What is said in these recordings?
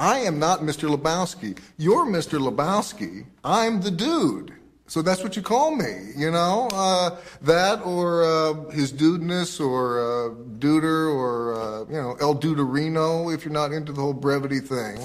I am not Mr. Lebowski. You're Mr. Lebowski. I'm the dude. So that's what you call me, you know? Uh, that or uh, his dudeness or uh, duder or, uh, you know, El Duderino if you're not into the whole brevity thing.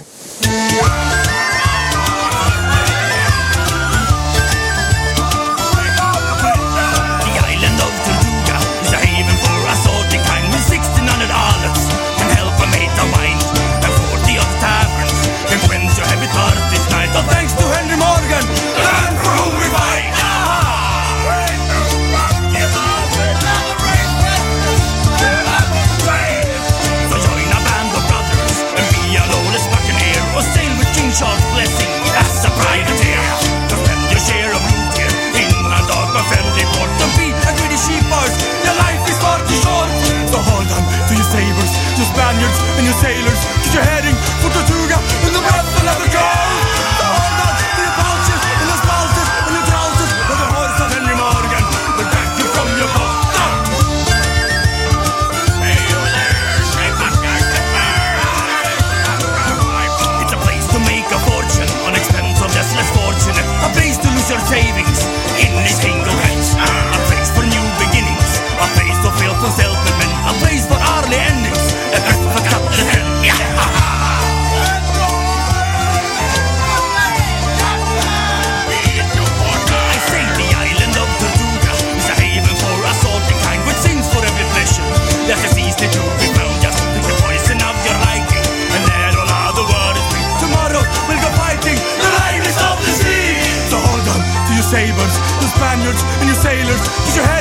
And your sailors,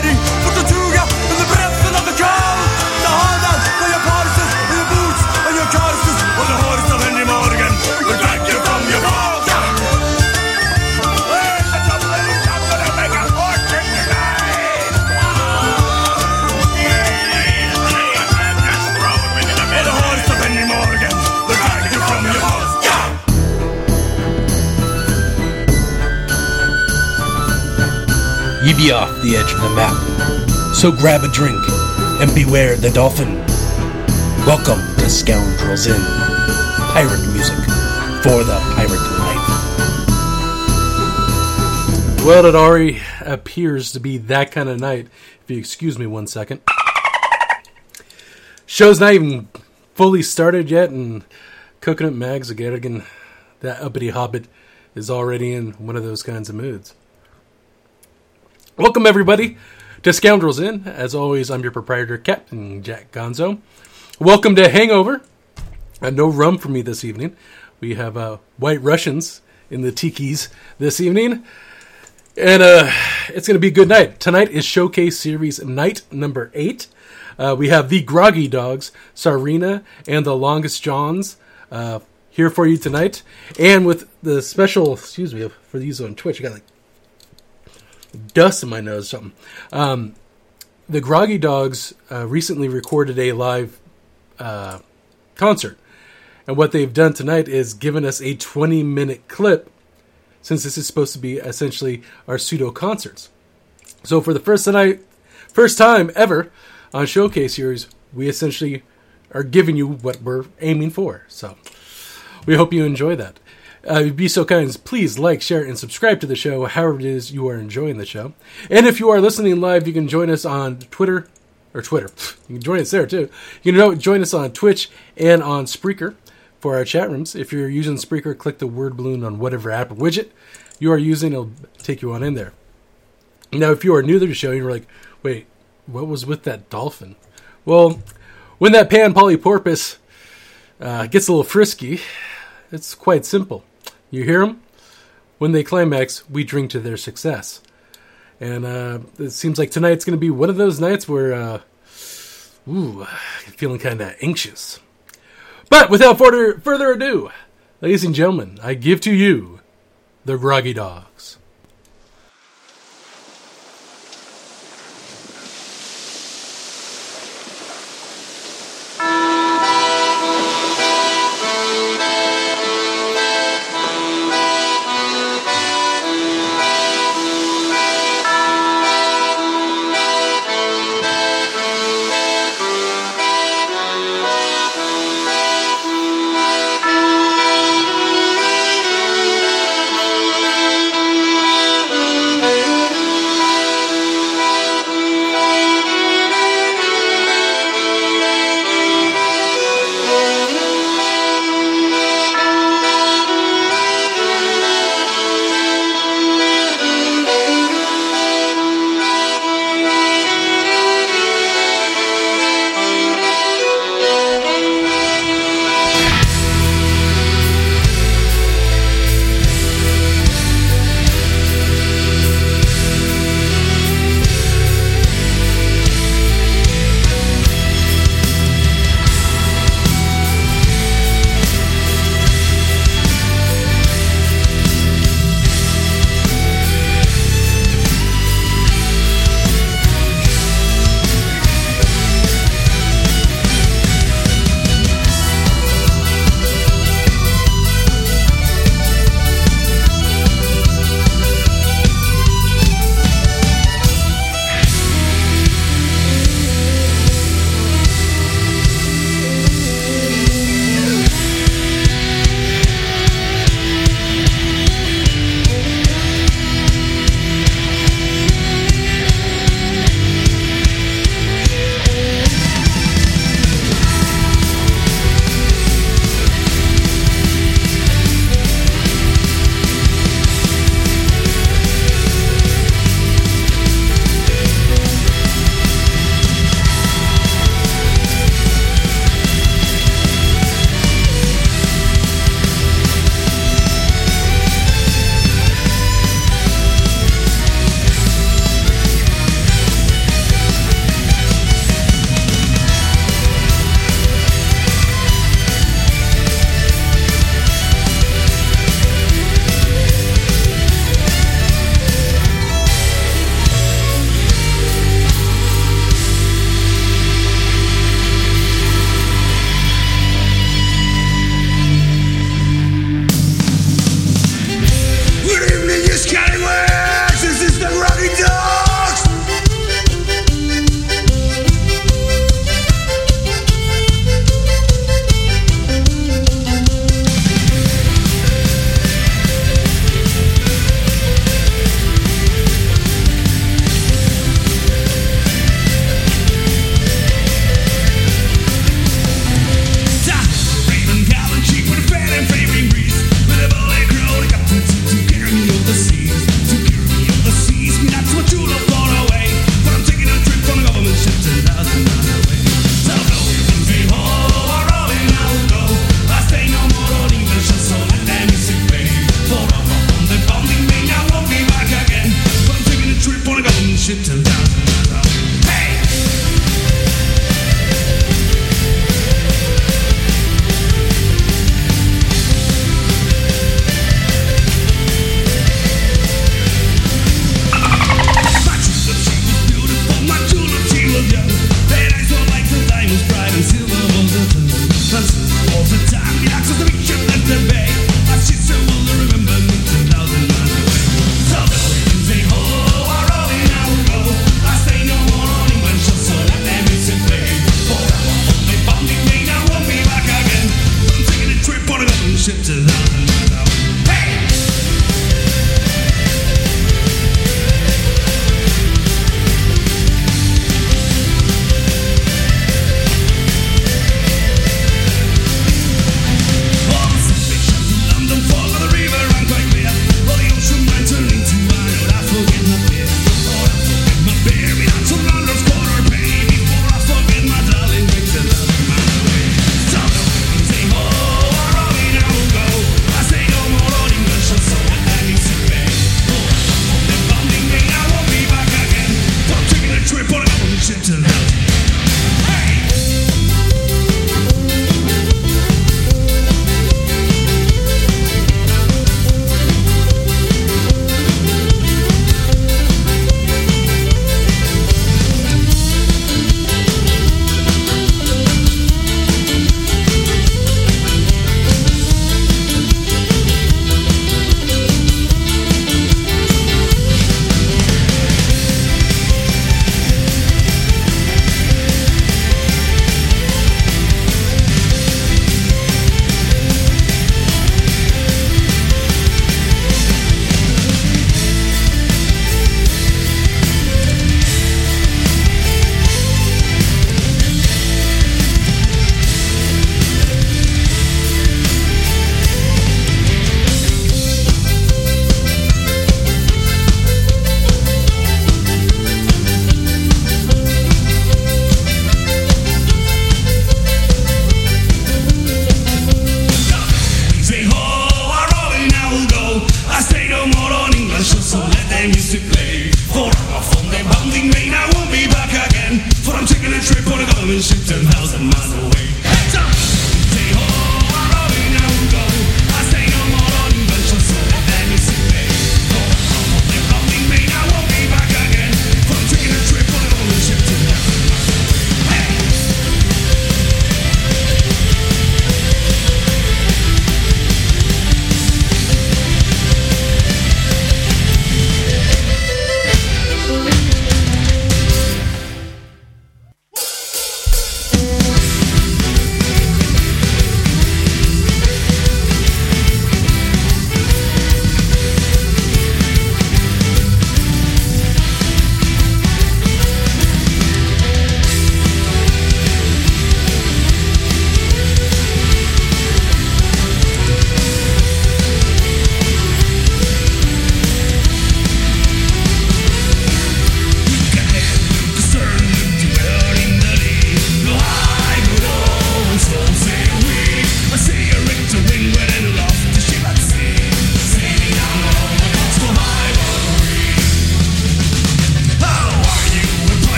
be off the edge of the map. So grab a drink and beware the dolphin. Welcome to Scoundrels Inn. Pirate music for the pirate life. Well, it already appears to be that kind of night. If you excuse me one second. Show's not even fully started yet, and Coconut Mags again, that uppity hobbit, is already in one of those kinds of moods. Welcome, everybody, to Scoundrels Inn. As always, I'm your proprietor, Captain Jack Gonzo. Welcome to Hangover. Uh, no rum for me this evening. We have uh, White Russians in the tikis this evening. And uh, it's going to be a good night. Tonight is Showcase Series night number eight. Uh, we have the Groggy Dogs, Sirena, and the Longest Johns uh, here for you tonight. And with the special, excuse me, for these on Twitch, I got like dust in my nose, something. Um, the Groggy Dogs uh, recently recorded a live uh, concert, and what they've done tonight is given us a 20 minute clip, since this is supposed to be essentially our pseudo concerts. So for the first tonight, first time ever on Showcase Series, we essentially are giving you what we're aiming for. So we hope you enjoy that. Uh, be so kind as please like, share, and subscribe to the show, however it is you are enjoying the show. And if you are listening live, you can join us on Twitter, or Twitter. You can join us there too. You can join us on Twitch and on Spreaker for our chat rooms. If you're using Spreaker, click the word balloon on whatever app or widget you are using. It'll take you on in there. Now, if you are new to the show, you're like, wait, what was with that dolphin? Well, when that pan polyporpoise uh, gets a little frisky, it's quite simple. You hear them? When they climax, we drink to their success. And uh, it seems like tonight's going to be one of those nights where, uh, ooh, feeling kind of anxious. But without further, further ado, ladies and gentlemen, I give to you the Groggy Dogs.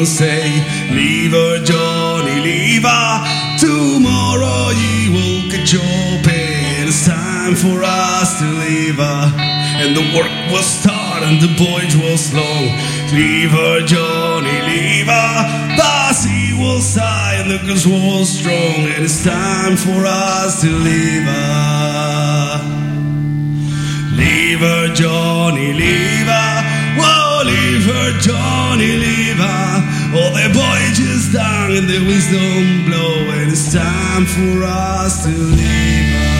The say, Leave her, Johnny, leave her. Tomorrow you will get your pay. It's time for us to leave her. And the work was hard and the voyage was long. Leave her, Johnny, leave her. The sea was high and the girls was strong. And it's time for us to leave her, Johnny, leave leave Johnny, leave her. All the voyage is done and the wisdom blow, and it's time for us to leave her.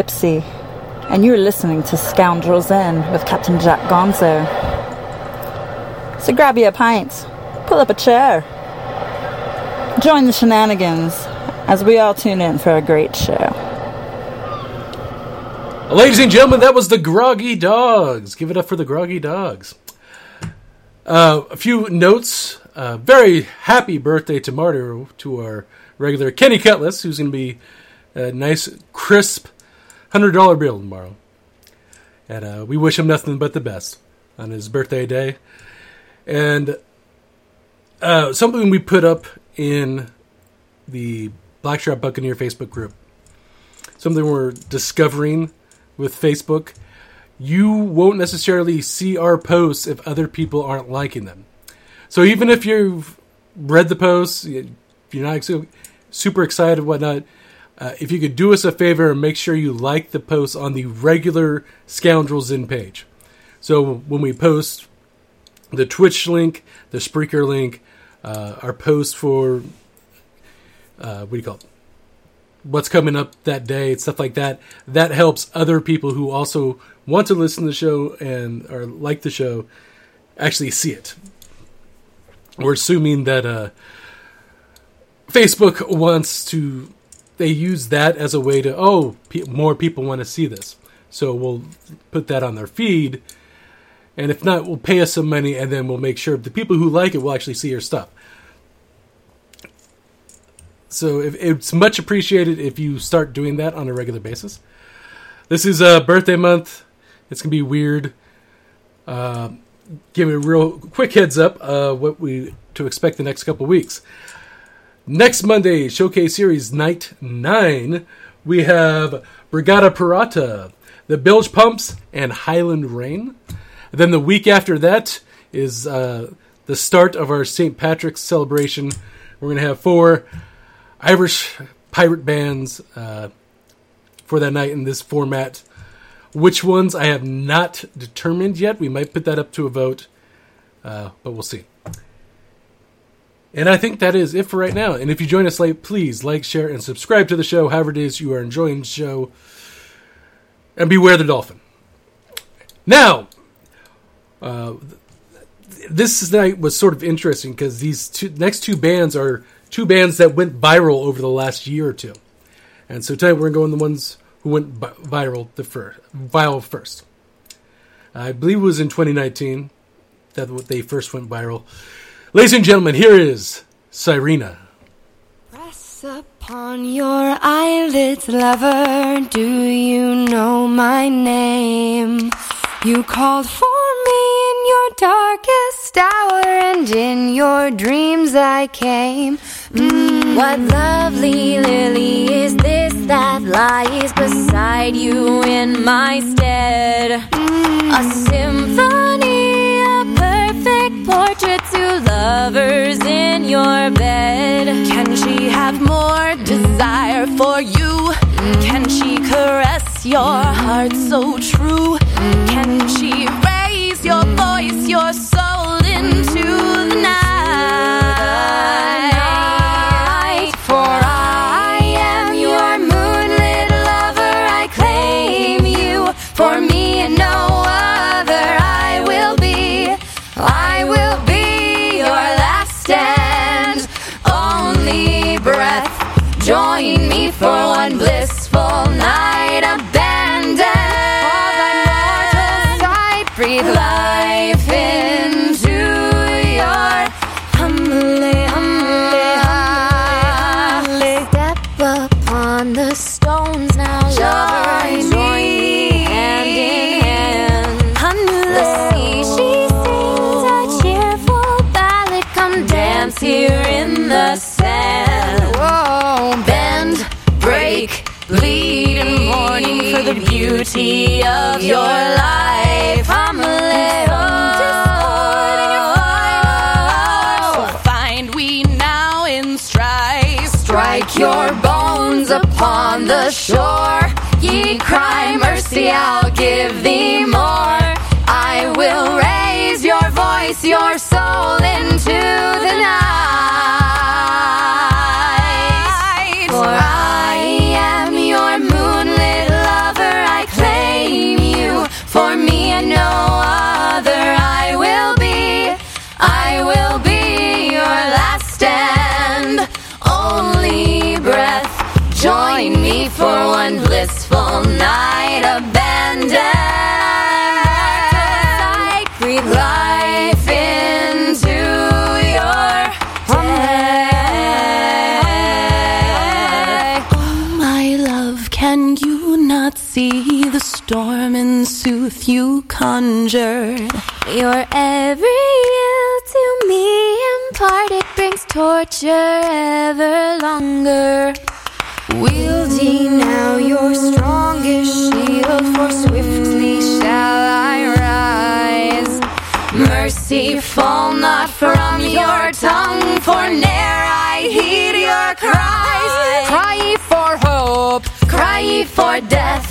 Tipsy, and you're listening to Scoundrels Inn with Captain Jack Gonzo. So grab you a pint, pull up a chair, join the shenanigans as we all tune in for a great show. Ladies and gentlemen, that was the Groggy Dogs. Give it up for the Groggy Dogs. Uh, a few notes. Uh, very happy birthday tomorrow to our regular Kenny Cutlass, who's going to be a nice, crisp $100 bill tomorrow. And uh, we wish him nothing but the best on his birthday day. And uh, something we put up in the Blackstrap Buccaneer Facebook group, something we're discovering with Facebook, you won't necessarily see our posts if other people aren't liking them. So even if you've read the posts, you're not super excited, whatnot. Uh, if you could do us a favor and make sure you like the posts on the regular Scoundrels Inn page. So when we post the Twitch link, the Spreaker link, uh, our post for uh, what do you call it? What's coming up that day, and stuff like that. That helps other people who also want to listen to the show and or like the show actually see it. We're assuming that uh, Facebook wants to. They use that as a way to oh, pe- more people want to see this, so we'll put that on their feed. And if not, we'll pay us some money, and then we'll make sure the people who like it will actually see your stuff. So if, it's much appreciated if you start doing that on a regular basis. This is a uh, birthday month. It's gonna be weird. Uh, give me a real quick heads up uh, what we to expect the next couple weeks. Next Monday, Showcase Series Night Nine, we have Brigada Pirata, the Bilge Pumps, and Highland Rain. then the week after that is uh, the start of our St. Patrick's celebration. We're gonna have four Irish pirate bands uh, for that night in this format. Which ones I have not determined yet. We might put that up to a vote, uh, but we'll see. And I think that is it for right now. And if you join us late, please like, share, and subscribe to the show, however it is you are enjoying the show. And beware the dolphin. Now, uh, this night was sort of interesting because these two, next two bands are two bands that went viral over the last year or two. And so tonight we're going to go on the ones who went viral the first, viral first. I believe it was in 2019 that they first went viral. Ladies and gentlemen, here is Sirena. Press upon your eyelids, lover. Do you know my name? You called for me in your darkest hour, and in your dreams I came. Mm, what lovely lily is this that lies beside you in my stead? Mm, a symphony, portrait to lovers in your bed. Can she have more desire for you? Can she caress your heart so true? Can she raise your voice, your soul into the night? For one blissful the of your life. I'm a little find we now in strife. Strike your bones upon the shore. Ye cry mercy, I'll give thee more. Storm and sooth you conjured? Your every ill to me impart it brings torture ever longer. Wield ye now your strongest shield, for swiftly shall I rise. Mercy fall not from your tongue, for ne'er I heed your cries. Cry ye for hope, cry ye for death,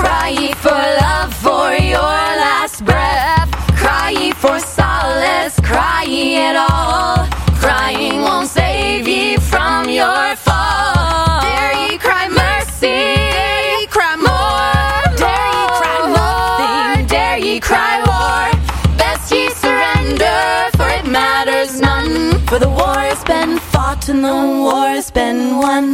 cry ye for love, for your last breath. Cry ye for solace, cry ye it all. Crying won't save ye from your fall. Dare ye cry mercy, cry more, dare ye cry dare ye cry war. Best ye surrender, for it matters none. For the war has been fought and the war has been won.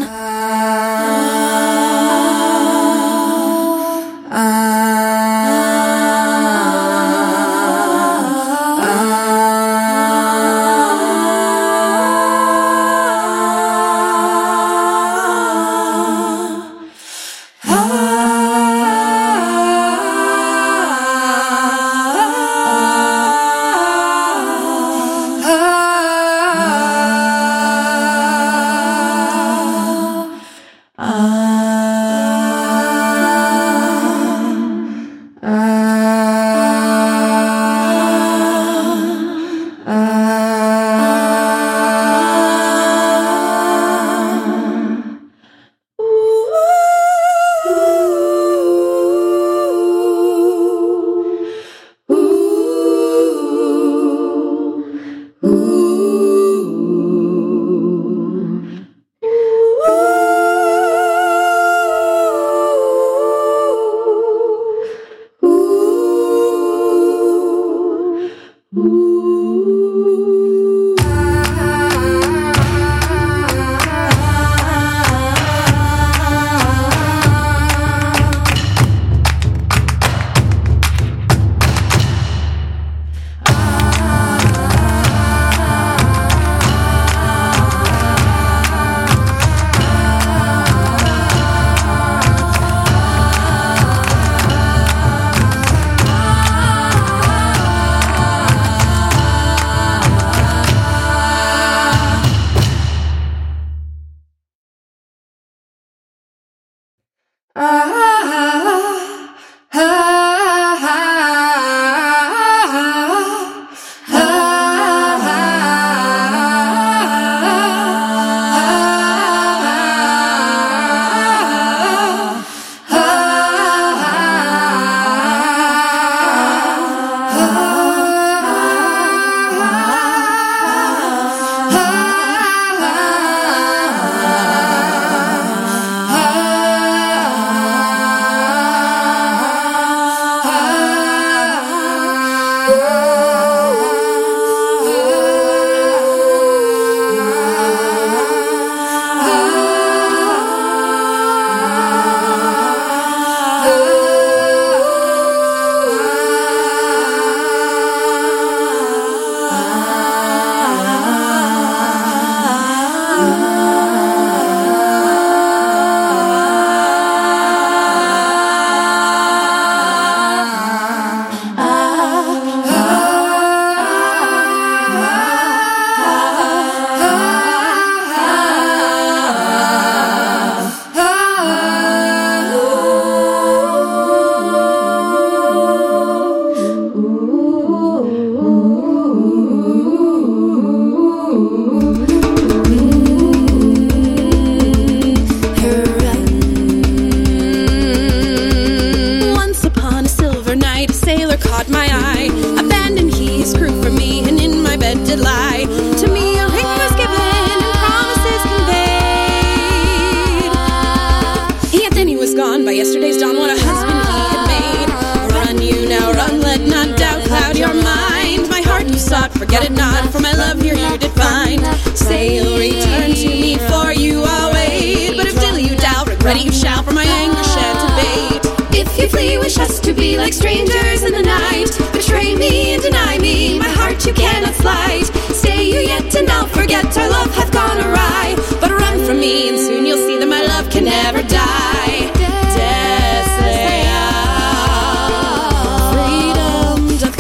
Heart you sought, forget it not, for my love here you did find. Say you'll return to me, for you I'll wait. But if still you doubt, regret you shall, for my anger shed debate. if you flee, wish us to be like strangers in the night. Betray me and deny me, my heart you cannot slight. Stay you yet, and I'll forget our love hath gone awry. But run from me, and soon you'll see that my love can never die.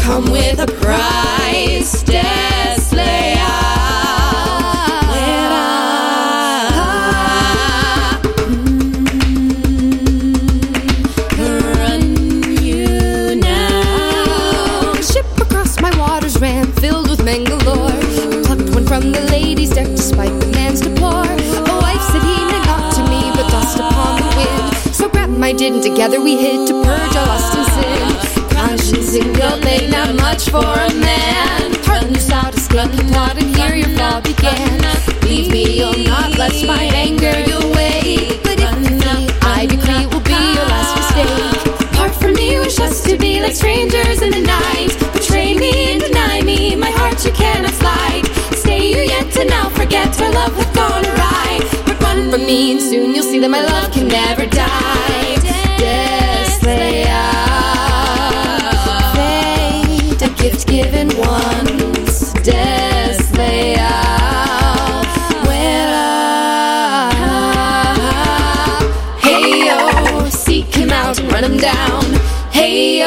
Come with a price. Together we hid to purge our lust and sin. Conscience and guilt made not much for a man. Heart loose out, escape the plot, and here your fall began. Leave me, you'll not, lest my anger you'll wait. But if me, I decree will be your last mistake. Part from me, wish us to be like strangers in the night. Betray me and deny me, my heart you cannot slide. Stay you yet, and I'll forget our love hath gone awry. But run from me, and soon you'll see that my love can never die. Deslea. Fate, a gift given once. Deslea. Hey seek him out and run him down. Hey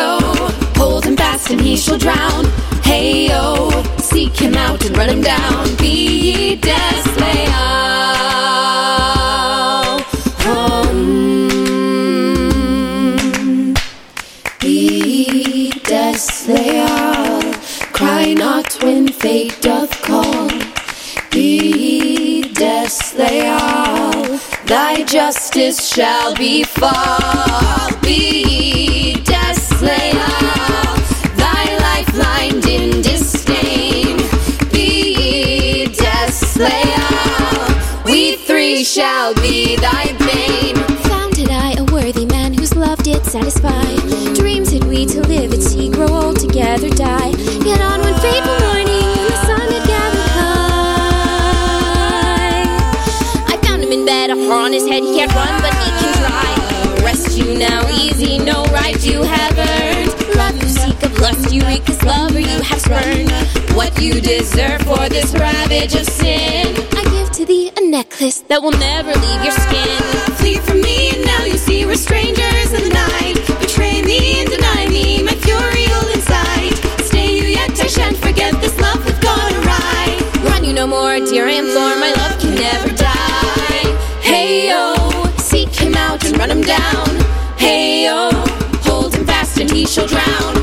hold him fast and he shall drown. Hey yo, seek him out and run him down. Be ye. Justice shall befall. Be desleal. Thy life lined in disdain. Be desleal. We three shall be thy bane. Founded I a worthy man whose love did satisfy. Can't run, but he can. Rest you now, easy, no right you have earned. Love you seek of lust, you wreak this lover you have spurned. What you deserve for this ravage of sin. I give to thee a necklace that will never leave your skin. Flee from me, and now you see we're strangers in the night. Betray me and deny me, my fury all inside. Stay you yet, I shan't forget this love hath gone awry. Run you no more, dear, I implore, my love can never down. Hey yo, hold him fast and he shall drown.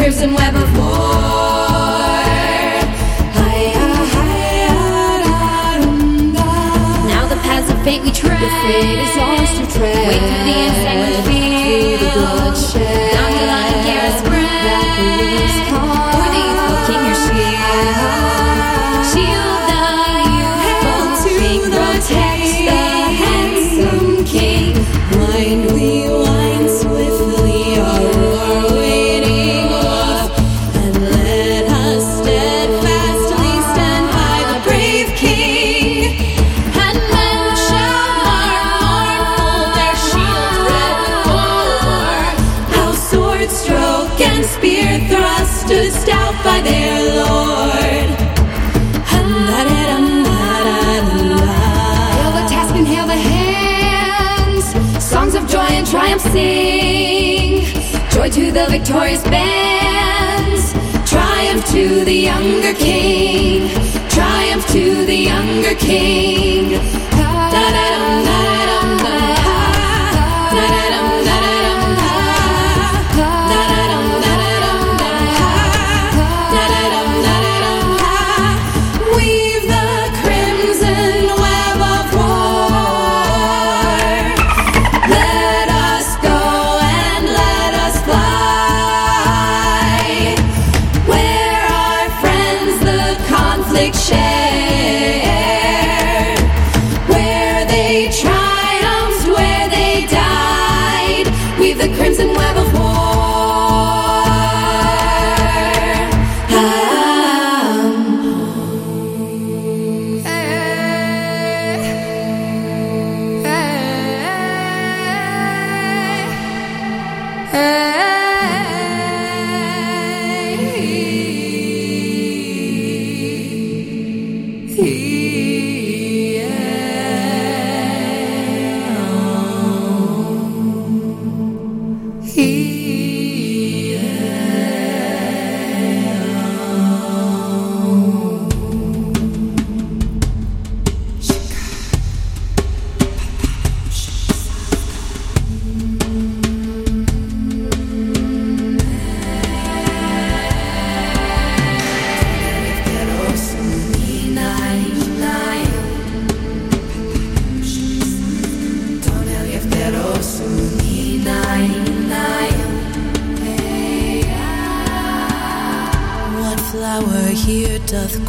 crimson web of war. Higher, higher, now the paths of fate we tread. The fate is ours to tread. sing. Joy to the victorious bands, triumph to the younger king, triumph to the younger king. Da-da.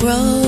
Grow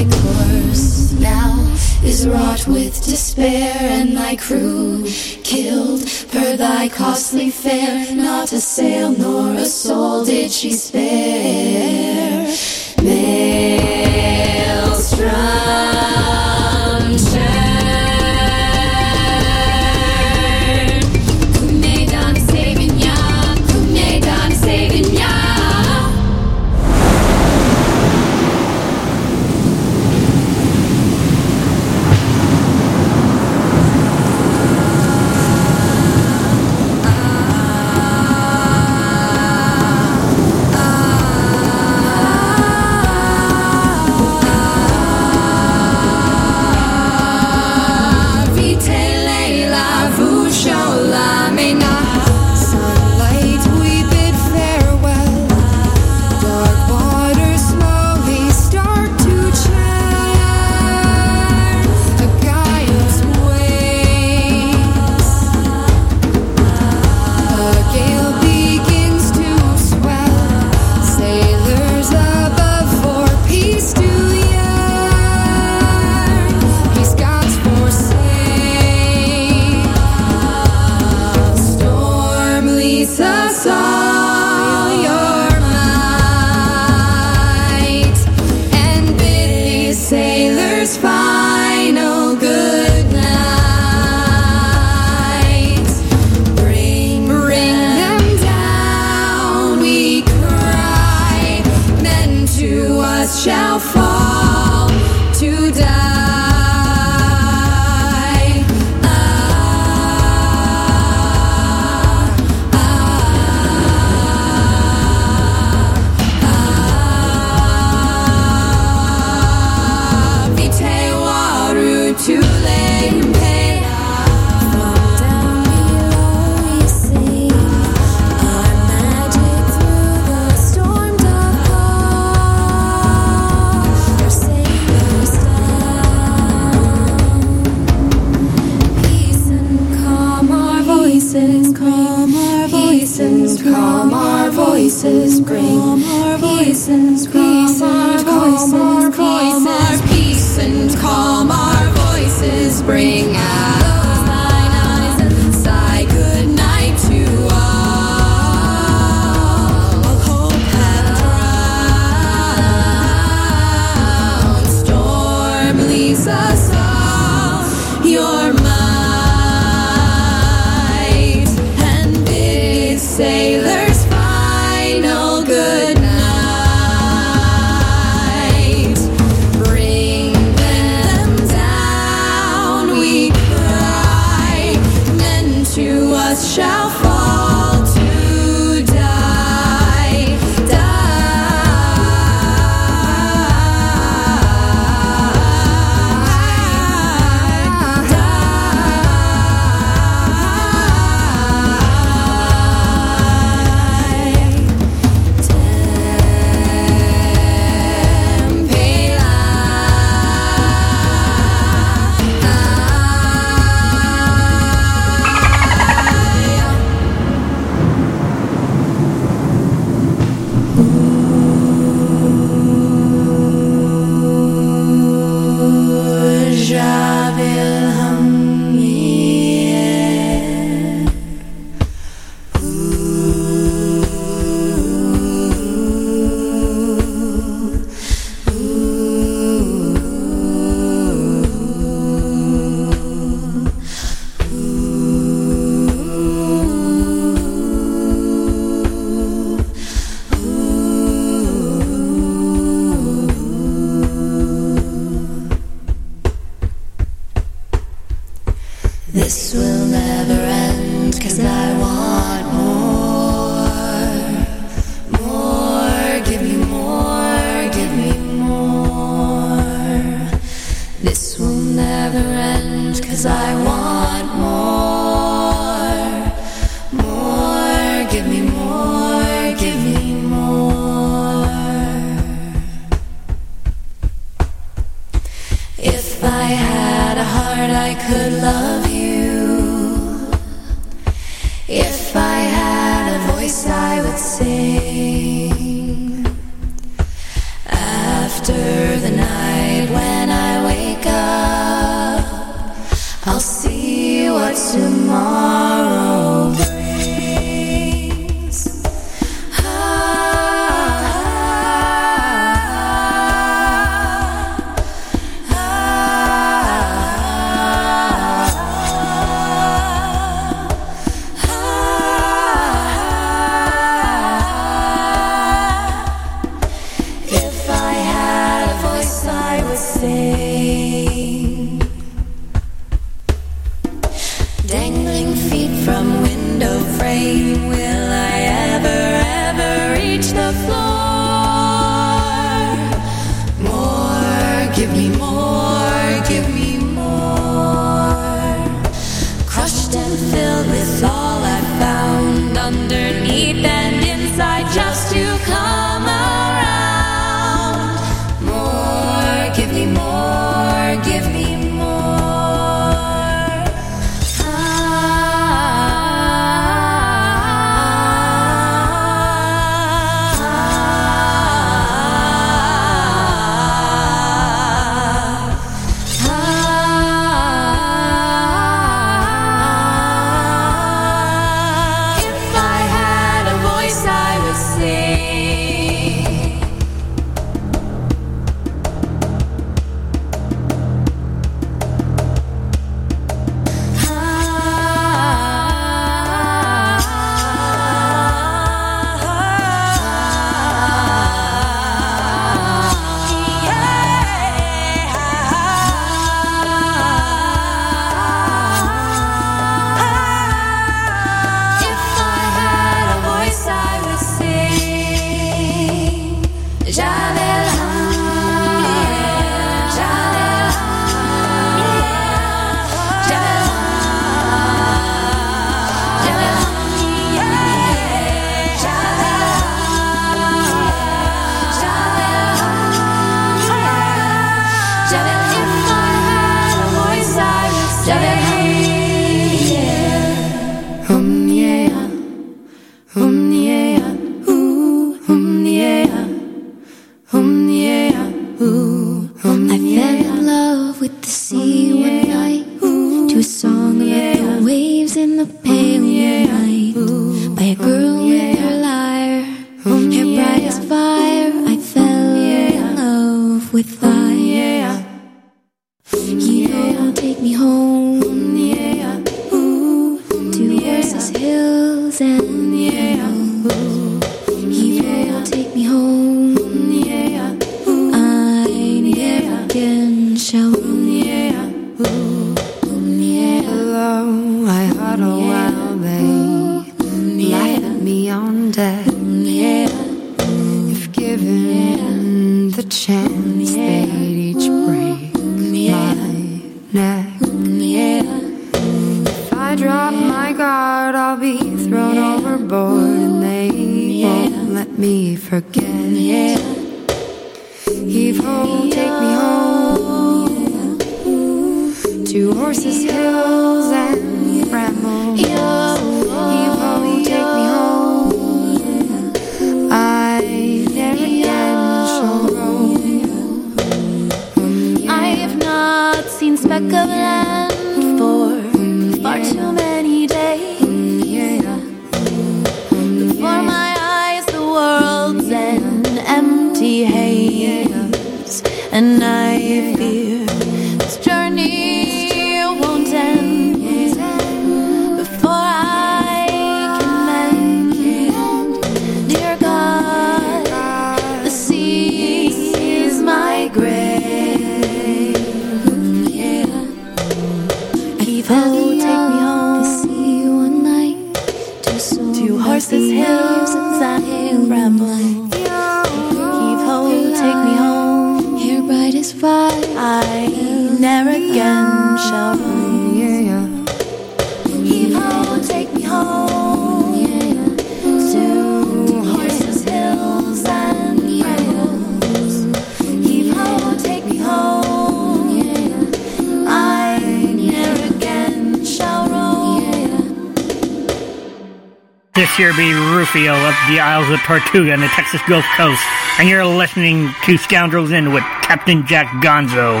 This here be Rufio of the Isles of Tortuga and the Texas Gulf Coast, and you're listening to Scoundrels Inn with Captain Jack Gonzo.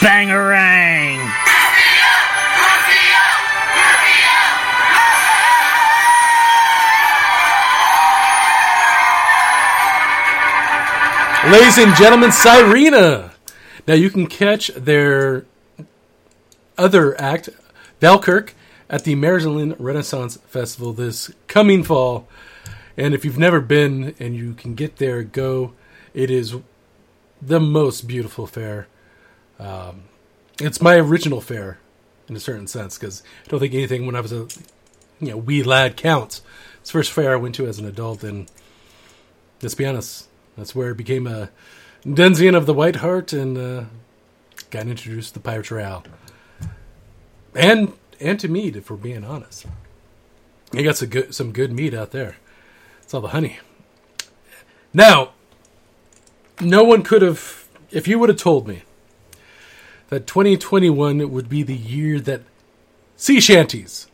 Bangarang! Ladies and gentlemen, Sirena. Now you can catch their other act, Valkirk, at the Maryland Renaissance Festival this coming fall. And if you've never been and you can get there, go. It is the most beautiful fair. Um, it's my original fair in a certain sense because I don't think anything when I was a you know wee lad counts. It's the first fair I went to as an adult, and let's be honest, that's where I became a Denzian of the White Hart and uh, got introduced to the Pirates Royale. And and to meat, if we're being honest. You got some good some good meat out there. It's all the honey. Now, no one could have if you would have told me that 2021 would be the year that sea shanties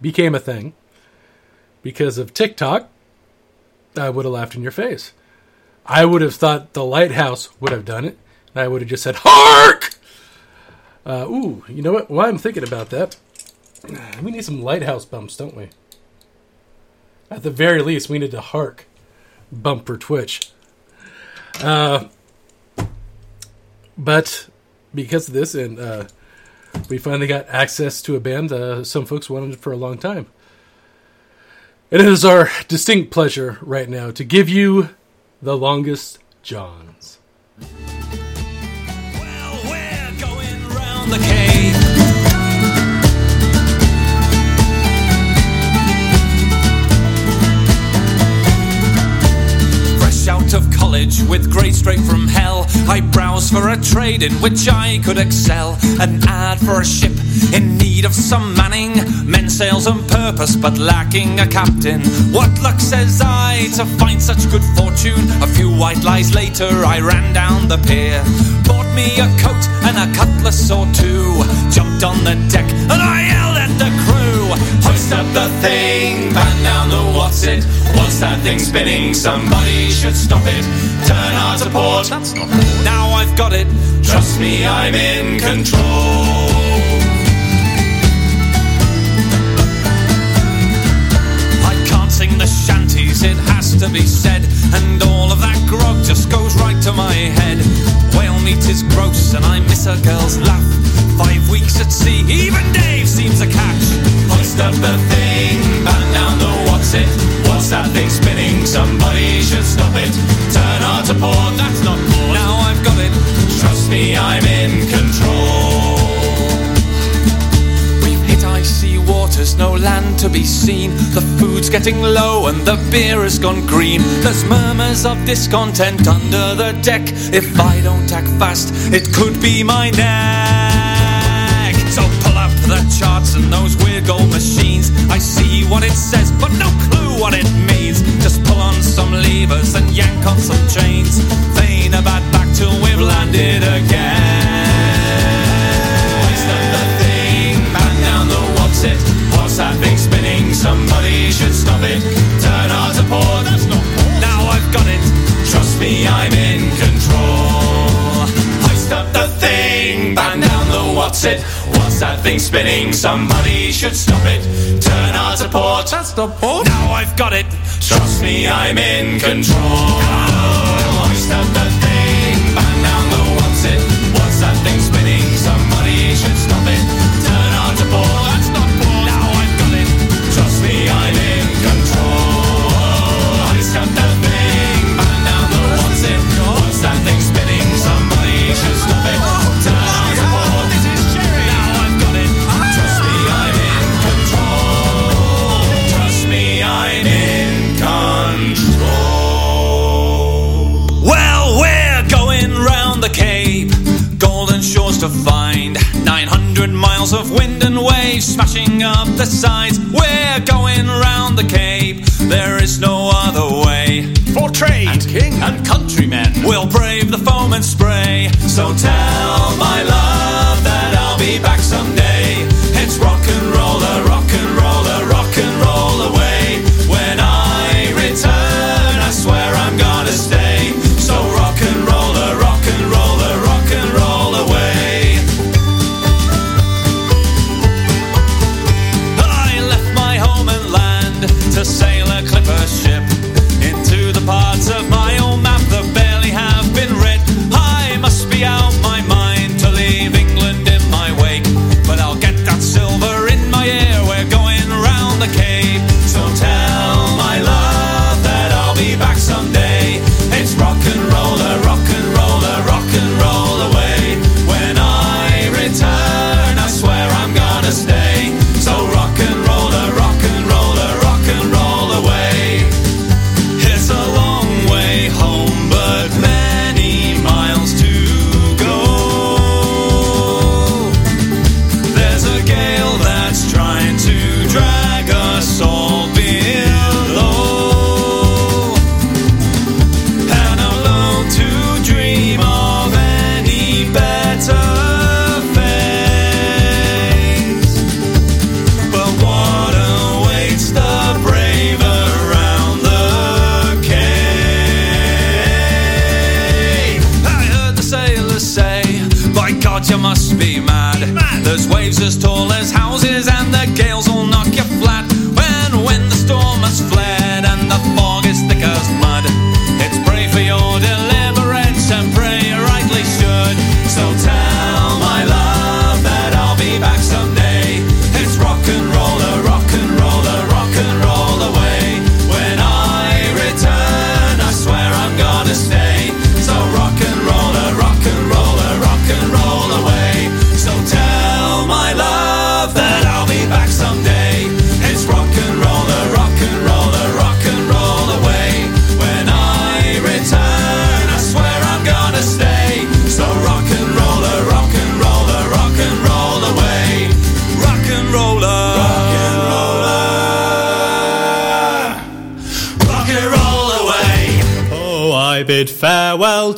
became a thing because of TikTok, I would have laughed in your face. I would have thought the lighthouse would have done it. And I would have just said, Hark! Uh, ooh, you know what? While I'm thinking about that, we need some lighthouse bumps, don't we? At the very least, we need to hark bump for Twitch. Uh, but because of this, and uh, we finally got access to a band uh, some folks wanted for a long time. It is our distinct pleasure right now to give you the Longest Johns. Well we're going round the cave. Fresh out of college with grades straight from hell, I browsed for a trade in which I could excel. An ad for a ship in need of some manning, men sails and purpose, but lacking a captain. What luck says I to find such good fortune? A few white lies later, I ran down the pier, bought me a coat and a cutlass or two, jumped on the deck and I yelled at the crew. Hoist up the thing, pan down the what's it? What's that thing spinning? Somebody should stop it. Turn hard to port. That's not Now I've got it. Trust me, I'm in control. I can't sing the shanties, it has to be said. And all of that grog just goes right to my head. Whale meat is gross, and I miss a girl's laugh. Five weeks at sea, even Dave seems a catch. Hoist up the thing, the what's it? What's that thing spinning? Somebody should stop it. Turn hard to port, that's not port. Now I've got it. Trust me, I'm in control. We've hit icy waters, no land to be seen. The food's getting low and the beer has gone green. There's murmurs of discontent under the deck. If I don't act fast, it could be my neck. The charts and those weird gold machines. I see what it says, but no clue what it means. Just pull on some levers and yank on some chains. Feign a bad back till we've landed again. Hoist up the thing, pan down the what's it? What's that thing spinning? Somebody should stop it. Turn hard to port. That's not port. Now I've got it. Trust me, I'm in control. Hoist up the thing, pan down the what's it? That thing spinning? Somebody should stop it. Turn hard to port. That's not port. Now I've got it. Trust me, I'm in control. Hoist up the thing, pan down the what's it? What's that thing miles of wind and waves smashing up the sides. We're going round the Cape, there is no other way. For trade and king and countrymen, we'll brave the foam and spray. So tell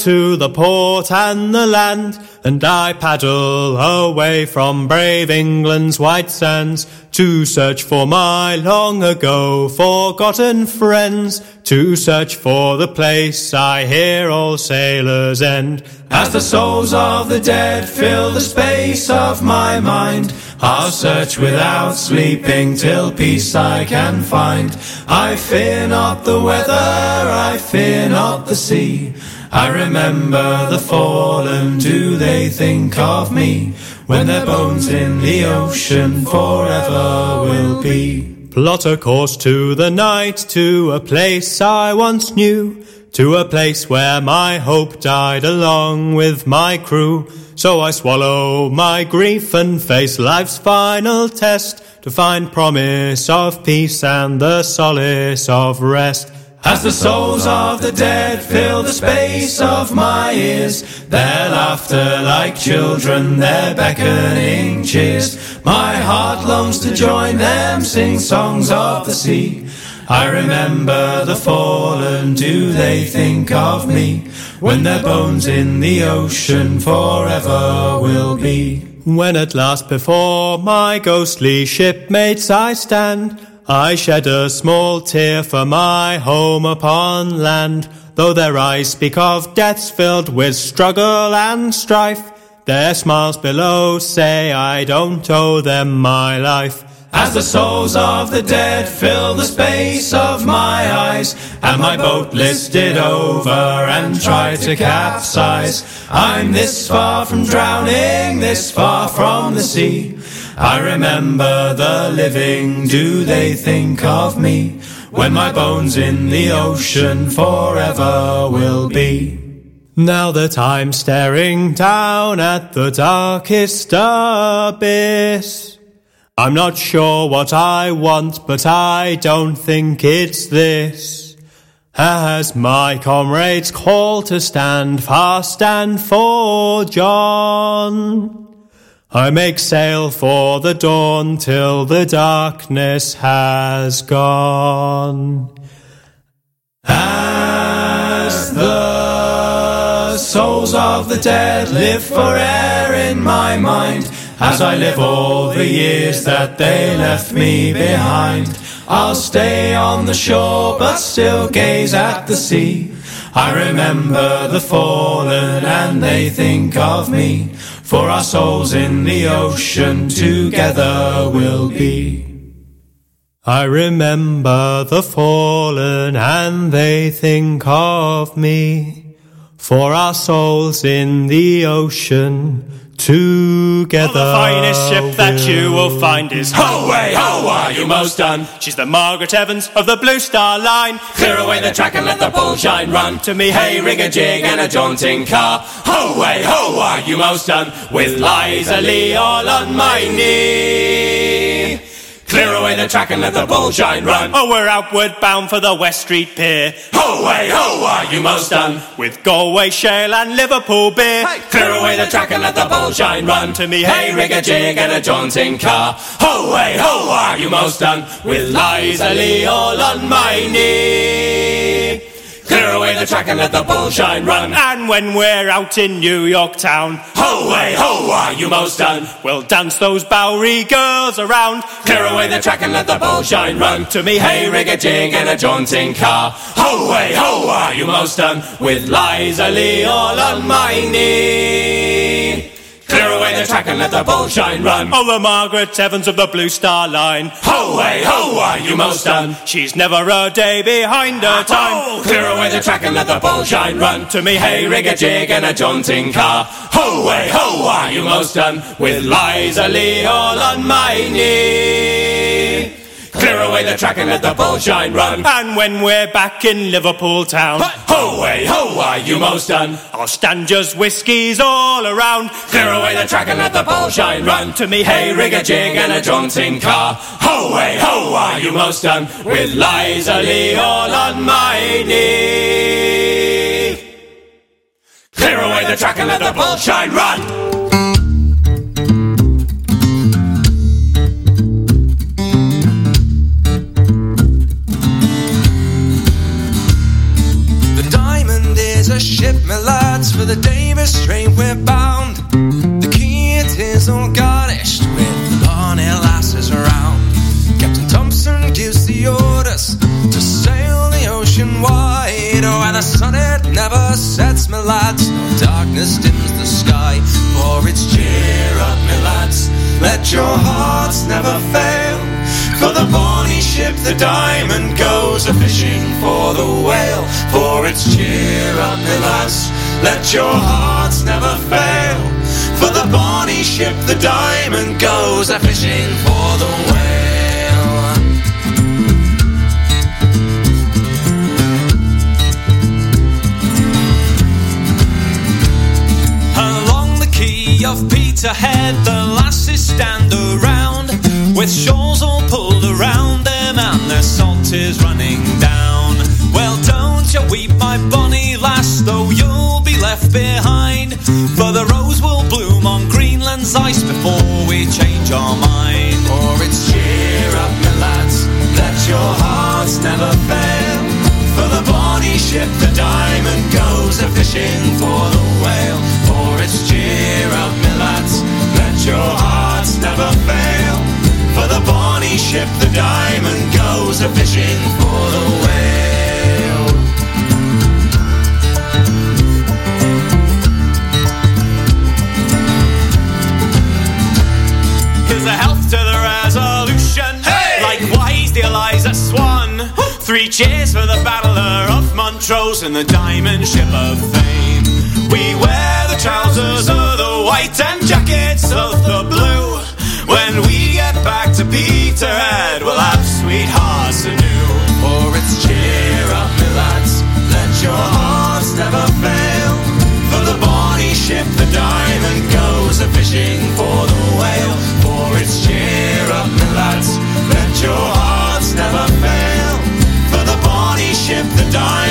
to the port and the land, and I paddle away from brave England's white sands to search for my long ago forgotten friends, to search for the place I hear all sailors end. As the souls of the dead fill the space of my mind, I'll search without sleeping till peace I can find. I fear not the weather, I fear not the sea. I remember the fallen, do they think of me? When their bones in the ocean forever will be. Plot a course to the night, to a place I once knew, to a place where my hope died along with my crew. So I swallow my grief and face life's final test to find promise of peace and the solace of rest. As the souls of the dead fill the space of my ears, their laughter like children, their beckoning cheers. My heart longs to join them, sing songs of the sea. I remember the fallen, do they think of me? When their bones in the ocean forever will be. When at last before my ghostly shipmates I stand, I shed a small tear for my home upon land. Though their eyes speak of deaths filled with struggle and strife, their smiles below say I don't owe them my life. As the souls of the dead fill the space of my eyes, and my boat listed over and try to capsize, I'm this far from drowning, this far from the sea. I remember the living, do they think of me? When my bones in the ocean forever will be. Now that I'm staring down at the darkest abyss, I'm not sure what I want, but I don't think it's this. As my comrades call to stand fast and for John. I make sail for the dawn till the darkness has gone. As the souls of the dead live forever in my mind, as I live all the years that they left me behind, I'll stay on the shore but still gaze at the sea. I remember the fallen and they think of me, for our souls in the ocean together will be. I remember the fallen and they think of me, for our souls in the ocean together. the finest ship that you will find is Ho way, ho, are you most done? She's the Margaret Evans of the Blue Star Line. Clear away the track and let the bullgine run. To me, Hey, rig a jig and a jaunting car. Ho way, ho, are you most done? With Liza Lee all on my knee. Clear away the track and let the bullgine run. Oh, we're outward bound for the West Street Pier. Ho way, ho, are you most done? With Galway Shale and Liverpool beer. Clear away the track and let the bullgine run. To me, Hey, rig a jig and a jaunting car. Ho way, ho, are you most done? With Liza Lee all on my knee. Clear away the track and let the bullgine run. And when we're out in New York town, Ho way, ho, are you most done? we'll dance those Bowery girls around. Clear away the track and let the bullgine run. To me, Hey, rig a jig and a jaunting car. Ho way, ho, are you most done? With Liza Lee all on my knee. Clear away the track and let the bullgine run. Oh, the Margaret Evans of the Blue Star Line. Ho way, ho, are you most done? She's never a day behind her time. Clear away the track and let the bullgine run. To me, Hey, rig a jig and a jaunting car. Ho way, ho, are you most done? With Liza Lee all on my knee. Clear away the track and let the bullgine run. And when we're back in Liverpool town, Ho way, ho, are you most done? I'll stand just whiskies all around. Clear away the track and let the bullgine run. To me, Hey, rig a jig and a jaunting car. Ho way, ho, are you most done? With Liza Lee all on my knee. Clear away the track and let the bullgine run. My lads, for the Davis Strait we're bound. The kid is all garnished with bonny lasses around. Captain Thompson gives the orders to sail the ocean wide. Oh, and the sun it never sets, my lads. No darkness dims the sky, for it's cheer up, my lads. Let your hearts never fail. For the bonny ship, the diamond goes a fishing for the whale. For it's cheer up, my lads, let your hearts never fail. For the bonny ship, the diamond goes a fishing for the whale. Along the quay of Peterhead, the lasses stand around with shawls all pulled around them, and their salt is running down. Well, don't you weep, my bonny lass, though you'll be left behind. For the rose will bloom on Greenland's ice before we change our mind. For it's cheer up, my lads, let your hearts never fail. For the bonny ship, the diamond goes a fishing for the whale. For it's cheer up, my lads, let your hearts never fail. For the bonny ship, the diamond goes a fishing for the whale. Here's a health to the resolution. Hey! Likewise, the Eliza Swan. Three cheers for the battler of Montrose and the diamond ship of fame. We wear the trousers of the white and jackets of the blue. To Peterhead, we'll have sweethearts anew. For it's cheer up, my lads, let your hearts never fail. For the bonny ship, the diamond goes a fishing for the whale. For it's cheer up, my lads, let your hearts never fail. For the bonny ship, the diamond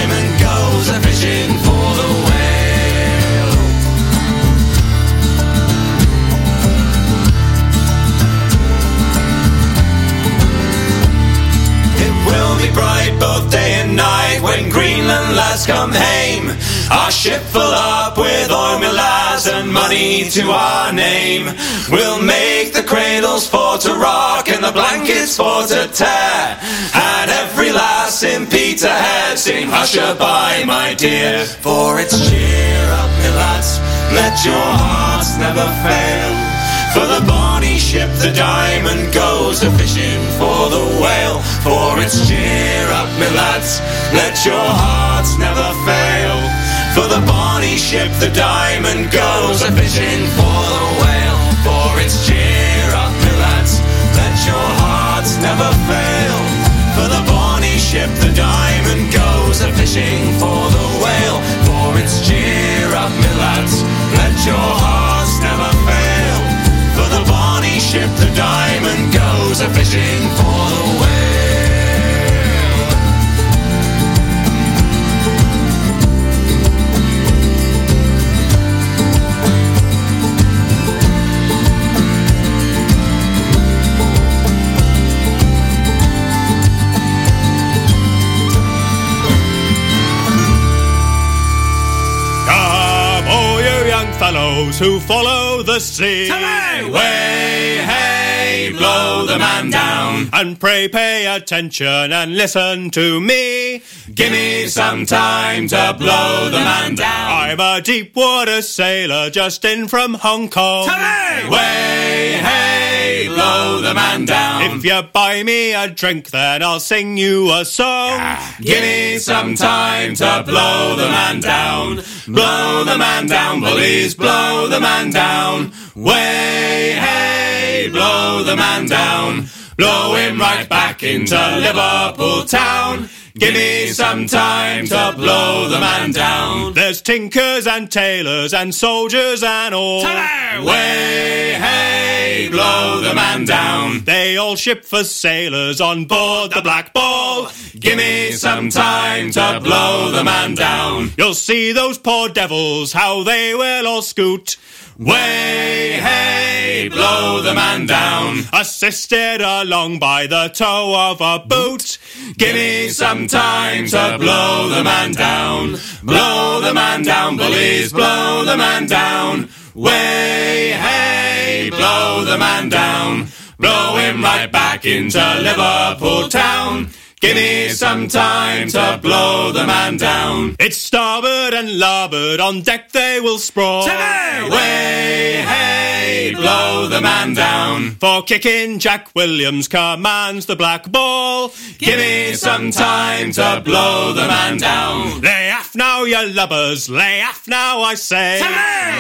Greenland lads come hame. Our ship full up with oil, my lads, and money to our name. We'll make the cradles for to rock and the blankets for to tear. And every lass in Peterhead sing Hush-a-bye, my dear. For it's cheer up, my lads, let your hearts never fail. For the bonny ship, the diamond goes a fishing for the whale. For it's cheer up, my lads, let your hearts never fail. For the bonny ship, the diamond goes a fishing for the whale. Goes a fishing for the whale. Come, all you young fellows who follow the sea. Way, hey, blow the man down. And pray pay attention and listen to me. Give me some time to blow the man down. I'm a deep water sailor just in from Hong Kong. Way, hey, blow the man down. If you buy me a drink, then I'll sing you a song. Give me some time to blow the man down. Blow the man down, please blow the man down. Way, hey, blow the man down. Blow him right back into Liverpool town. Give me some time to blow the man down. There's tinkers and tailors and soldiers and all. Way, hey, blow the man down. They all ship for sailors on board the Black Ball. Give me some time to blow the man down. You'll see those poor devils, how they will all scoot. Way, hey, blow the man down. Assisted along by the toe of a boot. Give me some time to blow the man down. Blow the man down, bullies, blow the man down. Way, hey, blow the man down. Blow him right back into Liverpool town. Give me some time to blow the man down. It's starboard and larboard, on deck they will sprawl. Way, hey, blow the man down. For kicking, Jack Williams commands the black ball. Give me some time to blow the man down. Lay aft now, you lubbers, lay aft now, I say.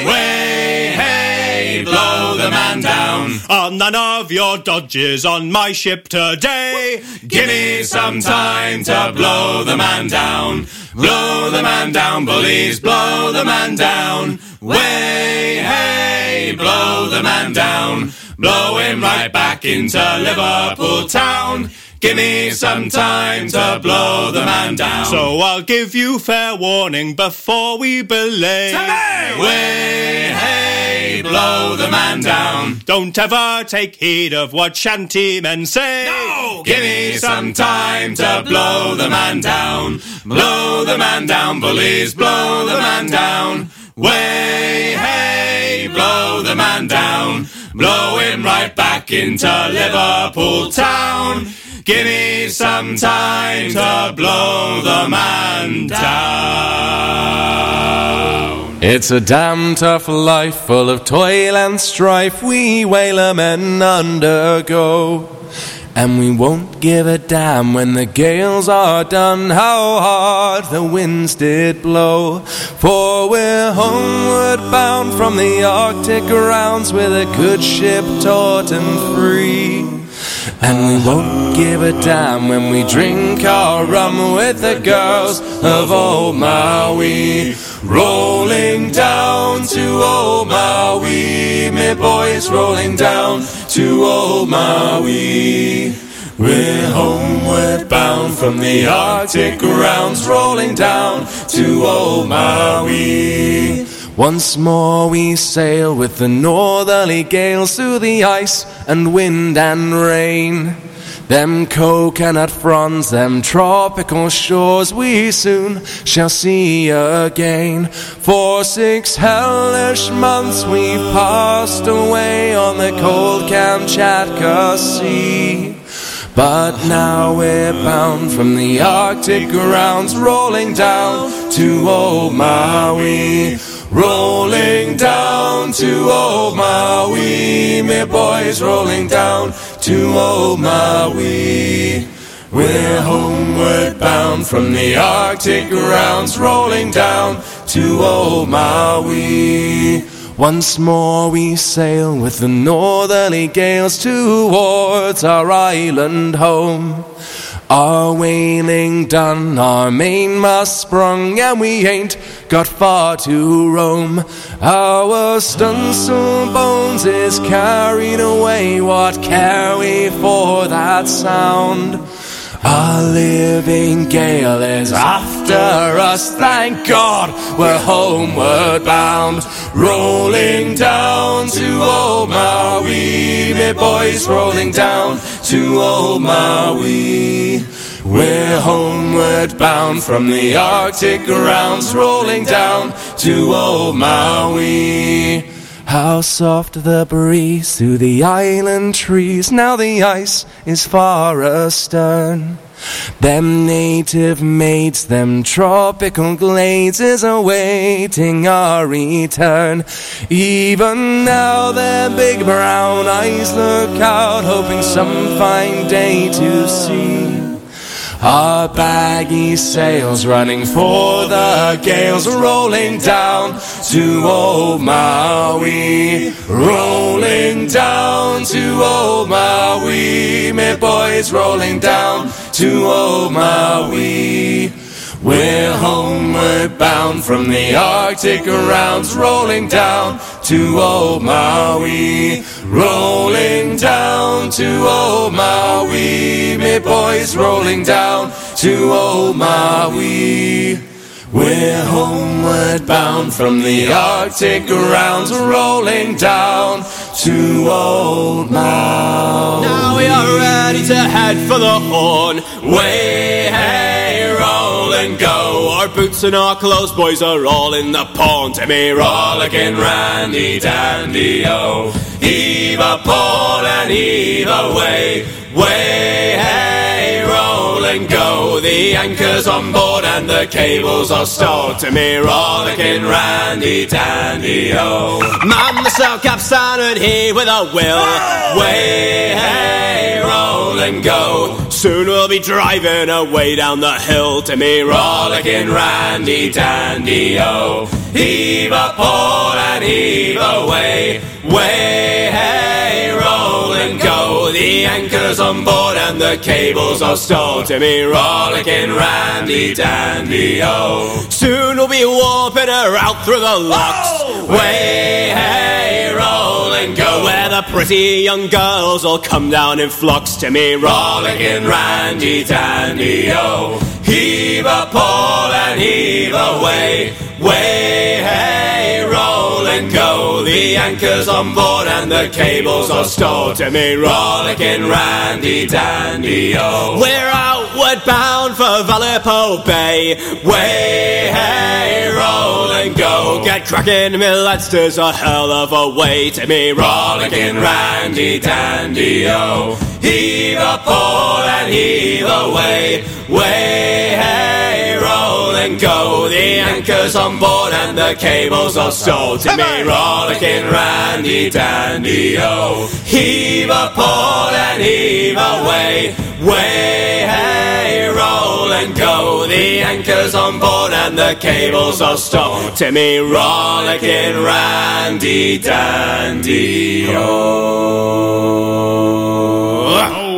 Way, hey, blow the man down. On none of your dodges on my ship today. Give me some time to blow the man down. Blow the man down, bullies, blow the man down. Way, hey, blow the man down. Blow him right back into Liverpool town. Give me some time to blow the man down. So I'll give you fair warning before we belay. Way, hey, blow the man down. Don't ever take heed of what shanty men say. No! Give me some time to blow the man down. Blow the man down, bullies, blow the man down. Way, hey, blow the man down. Blow him right back into Liverpool town. Give me some time to blow the man down. It's a damn tough life full of toil and strife we whaler men undergo. And we won't give a damn when the gales are done how hard the winds did blow. For we're homeward bound from the Arctic rounds with a good ship taut and free. And we won't give a damn when we drink our rum with the girls of old Maui. Rolling down to old Maui, me boys rolling down to old Maui. We're homeward bound from the Arctic rounds, rolling down to old Maui. Once more we sail with the northerly gales through the ice and wind and rain. Them coconut fronds, them tropical shores we soon shall see again. For six hellish months we've passed away on the cold Kamchatka Sea. But now we're bound from the Arctic grounds, rolling down to old Maui. Rolling down to old Maui, me boys rolling down to old Maui. We're homeward bound from the Arctic rounds, rolling down to old Maui. Once more we sail with the northerly gales towards our island home. Our whaling done, our mainmast sprung, and we ain't got far to roam. Our stunsail bones is carried away, what care we for that sound? Our living gale is after us, thank God we're homeward bound. Rolling down to old Maui, me boys rolling down to old Maui. We're homeward bound from the Arctic grounds, rolling down to old Maui. How soft the breeze through the island trees, now the ice is far astern. Them native mates, them tropical glades is awaiting our return. Even now their big brown eyes look out, hoping some fine day to see. Our baggy sails running for the gales, rolling down to old Maui. Rolling down to old Maui, me boys rolling down to old Maui. We're homeward bound from the Arctic rounds, rolling down to old Maui. Rolling down to old Maui, me boys rolling down to old Maui. We're homeward bound from the Arctic rounds, rolling down to old Maui. Now we are ready to head for the horn. Way, hey, roll and go. Our boots and our clothes, boys, are all in the pond. Timmy, rollicking, Randy, dandy, oh. Heave a pole and heave away. Way, hey, roll and go. The anchor's on board and the cables are stowed. To me, rollicking Randy Dandy, oh. Man, the sail cap started here with a will. Way, hey, roll and go. Soon we'll be driving away down the hill. To me, rollicking Randy Dandy, oh. Heave a port and heave away. Way, hey, roll and go. The anchor's on board and the cables are stowed. To me, rollicking Randy Dandy, oh. Soon we'll be warping her out through the locks. Oh! Way, hey, and go. Where the pretty young girls all come down in flocks. To me, rollicking Randy Dandy, oh. Heave a pole and heave away. Way, hey, roll and go. The anchor's on board and the cables are stowed. To me, rollicking Randy Dandy, oh. We're outward bound for Vallepo Bay. Way, hey, roll and go. Get cracking, me lads, a hell of a way. To me, rollicking Randy Dandy, oh. Heave a pole and heave away. Way, hey, and go. The anchor's on board and the cables are stowed. To me, rollicking Randy Dandy, oh. Heave a pole and heave away. Way, hey, roll and go. The anchor's on board and the cables are stowed. To me, rollicking Randy Dandy, oh.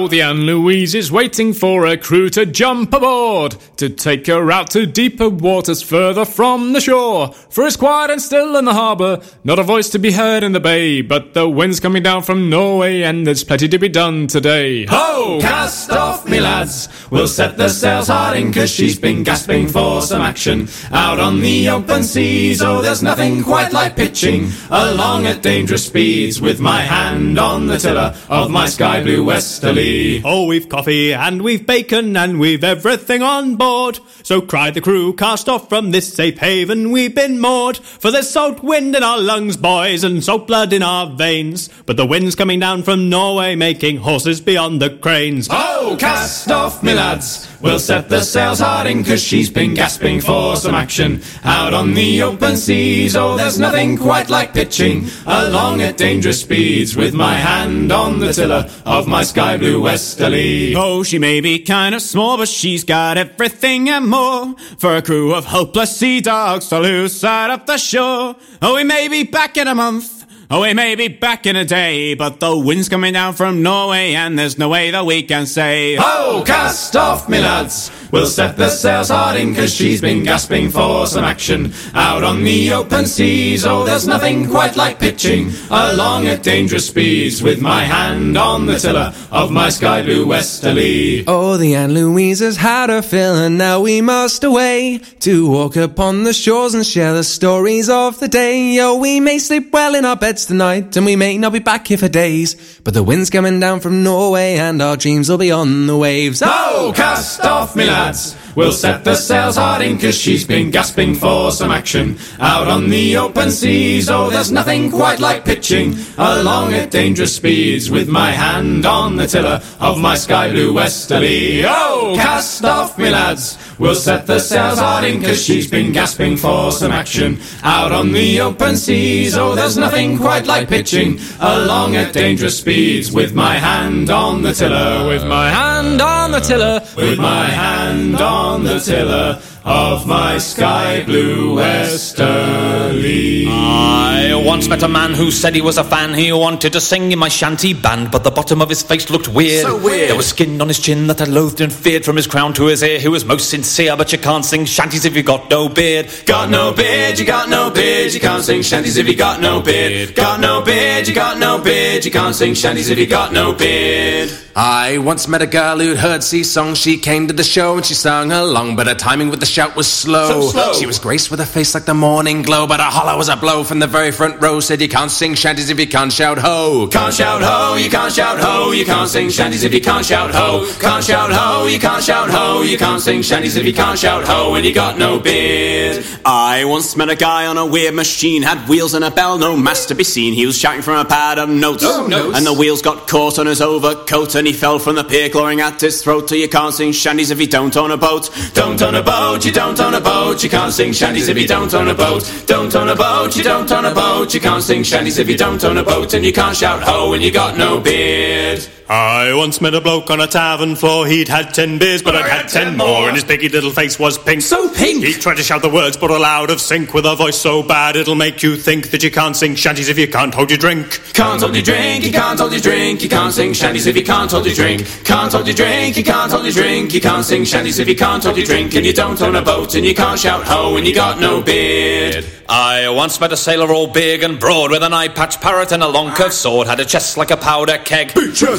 The Anne Louise is waiting for a crew to jump aboard to take her out to deeper waters further from the shore. For it's quiet and still in the harbour, not a voice to be heard in the bay, but the wind's coming down from Norway and there's plenty to be done today. Ho! Cast off, me lads! We'll set the sails hard in, cause she's been gasping for some action. Out on the open seas, oh, there's nothing quite like pitching along at dangerous speeds with my hand on the tiller of my sky blue westerly. Oh, we've coffee and we've bacon and we've everything on board. So cried the crew, cast off from this safe haven we've been moored. For there's salt wind in our lungs, boys, and salt blood in our veins. But the wind's coming down from Norway, making horses beyond the cranes. Oh, Cast off, me lads! We'll set the sails hard in, cause she's been gasping for some action. Out on the open seas, oh, there's nothing quite like pitching along at dangerous speeds with my hand on the tiller of my sky blue westerly. Oh, she may be kind of small, but she's got everything and more. For a crew of hopeless sea dogs to lose sight of the shore. Oh, we may be back in a month. Oh, we may be back in a day, but the wind's coming down from Norway, and there's no way that we can say, Oh, Cast off, me lads! We'll set the sails hard in, cause she's been gasping for some action. Out on the open seas, oh, there's nothing quite like pitching along at dangerous speeds with my hand on the tiller of my sky blue westerly. Oh, the Anne Louise has had her fill, and now we must away to walk upon the shores and share the stories of the day. Oh, we may sleep well in our beds tonight, and we may not be back here for days, but the wind's coming down from Norway, and our dreams will be on the waves. Oh, Cast off, me lads! We'll set the sails hard in, cause she's been gasping for some action. Out on the open seas, oh, there's nothing quite like pitching along at dangerous speeds with my hand on the tiller of my sky blue westerly. Oh, cast off, me lads! We'll set the sails hard in, cause she's been gasping for some action. Out on the open seas, oh, there's nothing quite like pitching along at dangerous speeds with my hand on the tiller. With my hand on the tiller. With my hand on the tiller of my sky blue westerly. I once met a man who said he was a fan. He wanted to sing in my shanty band, but the bottom of his face looked weird. So weird. There was skin on his chin that I loathed and feared from his crown to his ear. He was most sincere, but you can't sing shanties if you got no beard. Got no beard, you got no beard, you can't sing shanties if you got no beard. Got no beard, you got no beard, you can't sing shanties if you got no beard. I once met a girl who'd heard sea songs. She came to the show and she sang along, but her timing with the shout was slow. So slow. She was graced with a face like the morning glow, but her hollow was a blow from the very front row. Said you can't sing shanties if you can't shout ho. Can't shout ho, you can't shout ho, you can't sing shanties if you can't shout ho. Can't shout ho, you can't shout ho, you can't sing shanties if you can't shout ho, and you got no beard. I once met a guy on a weird machine, had wheels and a bell, no mass to be seen. He was shouting from a pad of notes, Oh, notes. and the wheels got caught on his overcoat, and then he fell from the pier, clawing at his throat till you can't sing shanties if you don't own a boat. Don't own a boat, you don't own a boat, you can't sing shanties if you don't own a boat. Don't own a boat, you don't own a boat, you can't sing shanties if you don't own a boat, and you can't shout ho when you got no beard. I once met a bloke on a tavern floor. He'd had ten beers, but I'd had ten more, and his piggy little face was pink. So pink! He tried to shout the words, but all out of sync with a voice so bad it'll make you think that you can't sing shanties if you can't hold your drink. Can't hold your drink, you can't hold your drink, you can't sing shanties if you can't hold your drink. Can't hold your drink, you can't hold your drink, you can't sing shanties if you can't hold your drink, and you don't own a boat, and you can't shout ho and you got no beard. I once met a sailor all big and broad with an eye patch parrot and a long curved sword. Had a chest like a powder keg.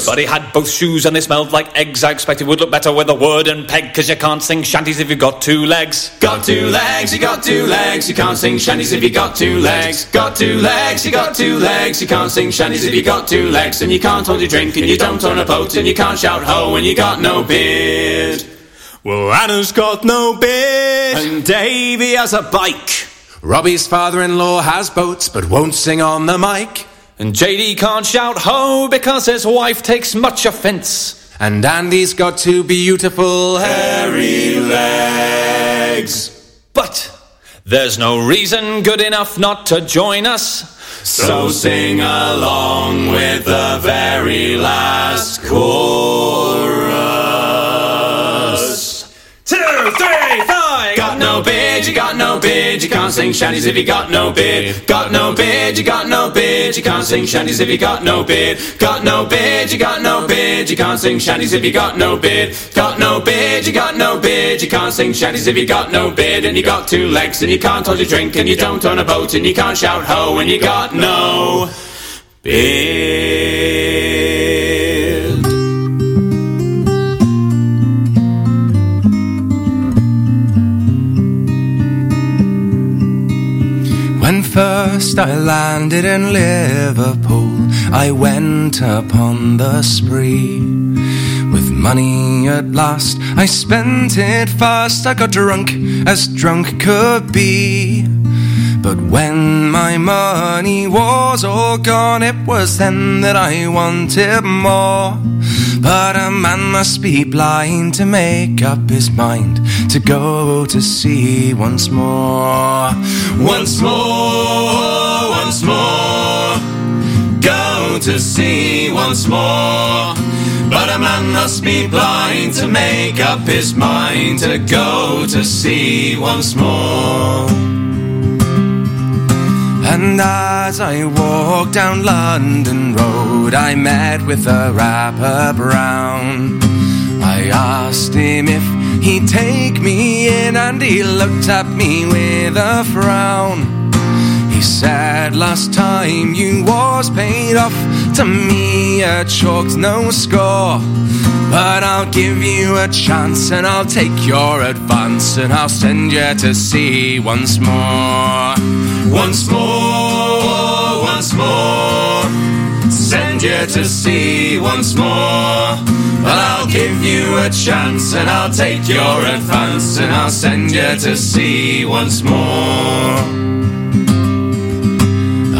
But he had both shoes and they smelled like eggs. I expect it would look better with a wooden peg, cause you can't sing shanties if you've got two legs. Got two legs, you got two legs, you can't sing shanties if you got two legs. Got two legs, you got two legs, you can't sing shanties if you got two legs, and you can't hold your drink, and you don't own a boat, and you can't shout ho when you got no beard. Well, Anna's got no beard, and Davy has a bike. Robbie's father-in-law has boats, but won't sing on the mic. And JD can't shout ho because his wife takes much offence. And Andy's got two beautiful hairy legs. But there's no reason good enough not to join us. So sing along with the very last chorus. Two, three, four. Got no beard, you got no beard, you can't sing shanties if you got no beard. Got no beard, you got no beard, you can't sing shanties if you got no beard. Got no beard, you got no beard, you can't sing shanties if you got no beard. Got no beard, you got no beard, you can't sing shanties if you got no beard. And you got two legs and you can't hold your drink and you don't own a boat and you can't shout ho when you got no beard. First I landed in Liverpool, I went upon the spree. With money at last, I spent it fast. I got drunk as drunk could be. But when my money was all gone, it was then that I wanted more. But a man must be blind to make up his mind to go to sea once more. Once more, once more, go to sea once more. But a man must be blind to make up his mind to go to sea once more. And as I walked down London Road, I met with a rapper Brown. I asked him if he'd take me in, and he looked at me with a frown. He said, Last time you was paid off to me, I chalked no score. But I'll give you a chance and I'll take your advance and I'll send you to sea once more. Once more, once more, send you to sea once more. But I'll give you a chance and I'll take your advance and I'll send you to sea once more.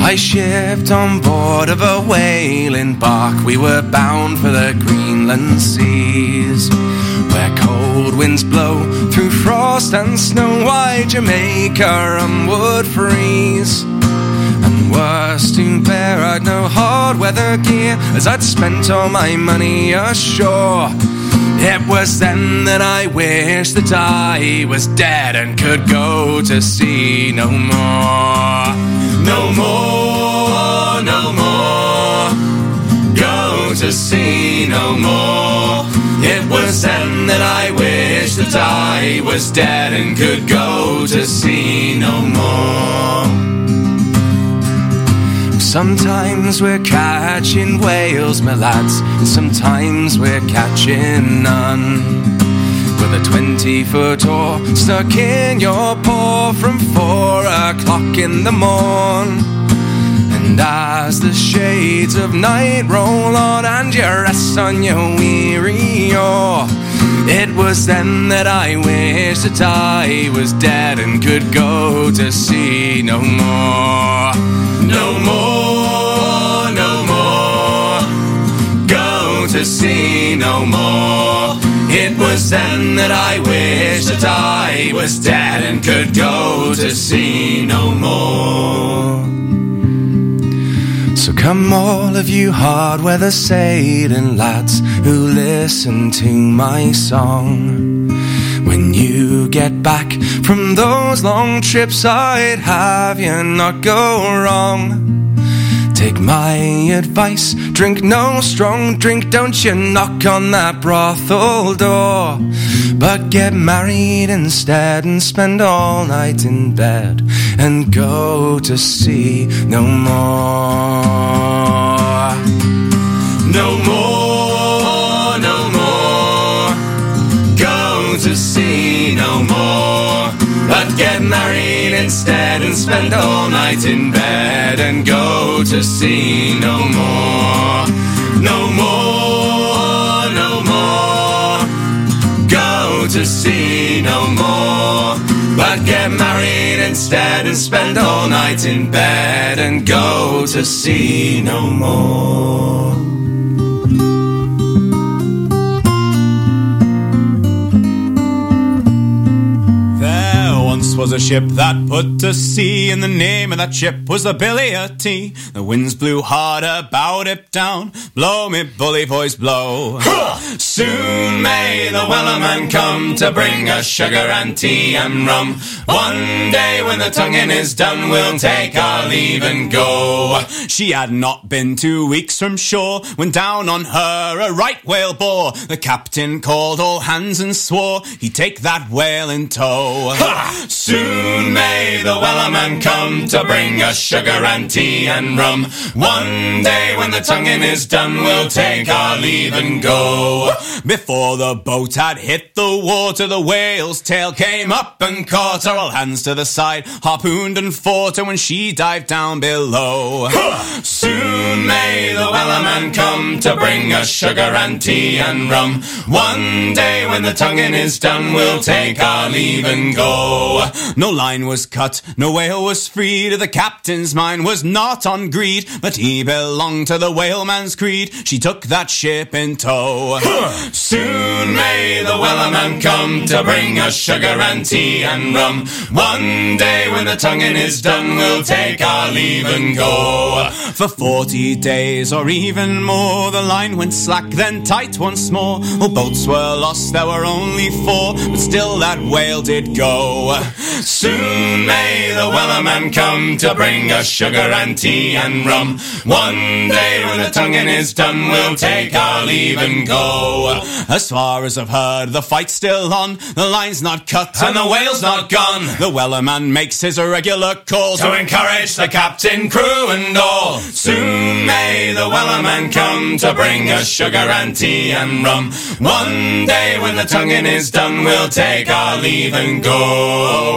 I shipped on board of a whaling bark. We were bound for the Greenland seas, where winds blow through frost and snow. Why Jamaica and would freeze. And worse to bear, I'd no hard weather gear, as I'd spent all my money ashore. It was then that I wished that I was dead and could go to sea no more. No more, no more. Go to sea no more. Was then that I wished that I was dead and could go to sea no more. Sometimes we're catching whales, my lads, and sometimes we're catching none. With a 20 foot oar stuck in your paw from four o'clock in the morn. And as the shades of night roll on and you rest on your weary oar, it was then that I wished that I was dead and could go to sea no more. No more, no more. Go to sea no more. It was then that I wished that I was dead and could go to sea no more. So come all of you hard weather sailing lads who listen to my song. When you get back from those long trips, I'd have you not go wrong. Take my advice, drink no strong drink, don't you knock on that brothel door. But get married instead and spend all night in bed and go to sea no more. No more, instead and spend all night in bed and go to sea no more. No more, no more. Go to sea no more. But get married instead and spend all night in bed and go to sea no more. Was a ship that put to sea, and the name of that ship was the Billy o' Tea. The winds blew harder, bowed it down. Blow me bully boys, blow. Soon may the Wellerman come to bring us sugar and tea and rum. One day when the tonguing is done, we'll take our leave and go. She had not been two weeks from shore when down on her a right whale bore. The captain called all hands and swore he'd take that whale in tow. Ha! Soon may the Wellerman come to bring us sugar and tea and rum. One day when the tonguing is done, we'll take our leave and go. Before the boat had hit the water, the whale's tail came up and caught her. All hands to the side, harpooned and fought her when she dived down below. Soon may the Wellerman come to bring us sugar and tea and rum. One day when the tonguing is done, we'll take our leave and go. No line was cut, no whale was freed. The captain's mind was not on greed, but he belonged to the whaleman's creed. She took that ship in tow. Soon may the Wellerman come to bring us sugar and tea and rum. One day when the tonguing is done, we'll take our leave and go. For forty days or even more, the line went slack, then tight once more. All boats were lost, there were only four, but still that whale did go. Soon may the Wellerman come to bring us sugar and tea and rum. One day when the tonguing is done, we'll take our leave and go. As far as I've heard, the fight's still on, the line's not cut, And the whale's not gone. The Wellerman makes his irregular calls To encourage the captain, crew, and all. Soon may the Wellerman come to bring us sugar and tea and rum. One day when the tonguing is done, we'll take our leave and go.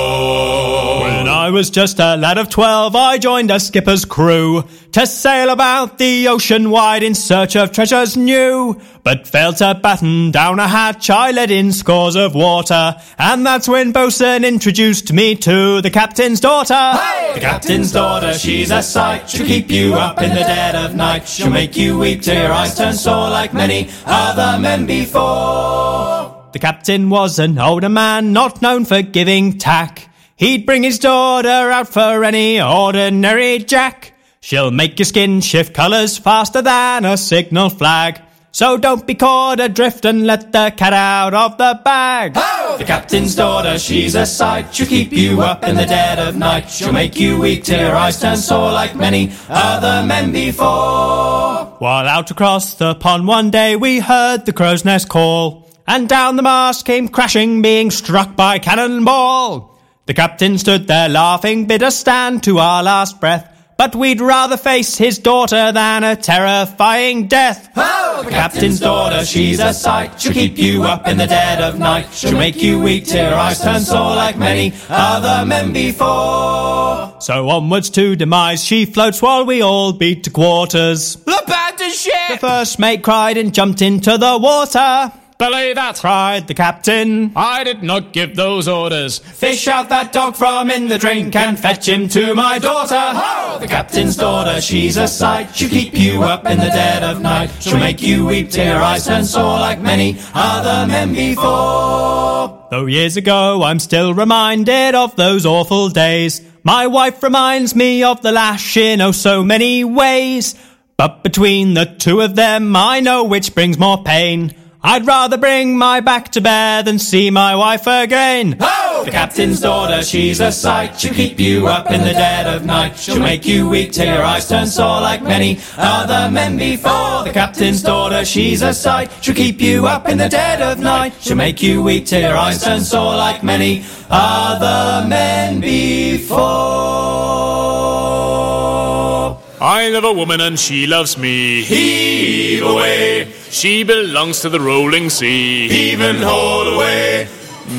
Was just a lad of twelve, I joined a skipper's crew to sail about the ocean wide in search of treasures new. But failed to batten down a hatch, I let in scores of water, and that's when Bosun introduced me to the captain's daughter. The captain's daughter, she's a sight. She'll keep you up in the dead of night. She'll make you weep till your eyes turn sore like many other men before. The captain was an older man, not known for giving tack. He'd bring his daughter out for any ordinary jack. She'll make your skin shift colours faster than a signal flag. So don't be caught adrift and let the cat out of the bag. The captain's daughter, she's a sight. She'll keep you up in the dead of night. She'll make you weak till your eyes turn sore like many other men before. While out across the pond one day we heard the crow's nest call. And down the mast came crashing, being struck by cannonball. The captain stood there laughing, bid us stand to our last breath. But we'd rather face his daughter than a terrifying death. Oh, the captain's daughter, she's a sight. She'll keep you up in the dead of night. She'll make you weak till your eyes turn sore like many other men before. So onwards to demise she floats while we all beat to quarters. Abandon ship! The first mate cried and jumped into the water. Belay that! cried the captain. I did not give those orders. Fish out that dog from in the drink and fetch him to my daughter. Ho! The captain's daughter, she's a sight. She'll keep you up in the dead of night. She'll make you weep your eyes turn sore like many other men before. Though years ago I'm still reminded of those awful days. My wife reminds me of the lash in oh so many ways. But between the two of them, I know which brings more pain. I'd rather bring my back to bear than see my wife again. Ho! The captain's daughter, she's a sight. She'll keep you up in the dead of night. She'll make you weak till your eyes turn sore like many other men before. The captain's daughter, she's a sight. She'll keep you up in the dead of night. She'll make you weak till your eyes turn sore like many other men before. I love a woman and she loves me. Heave away. She belongs to the rolling sea. Heave and haul away.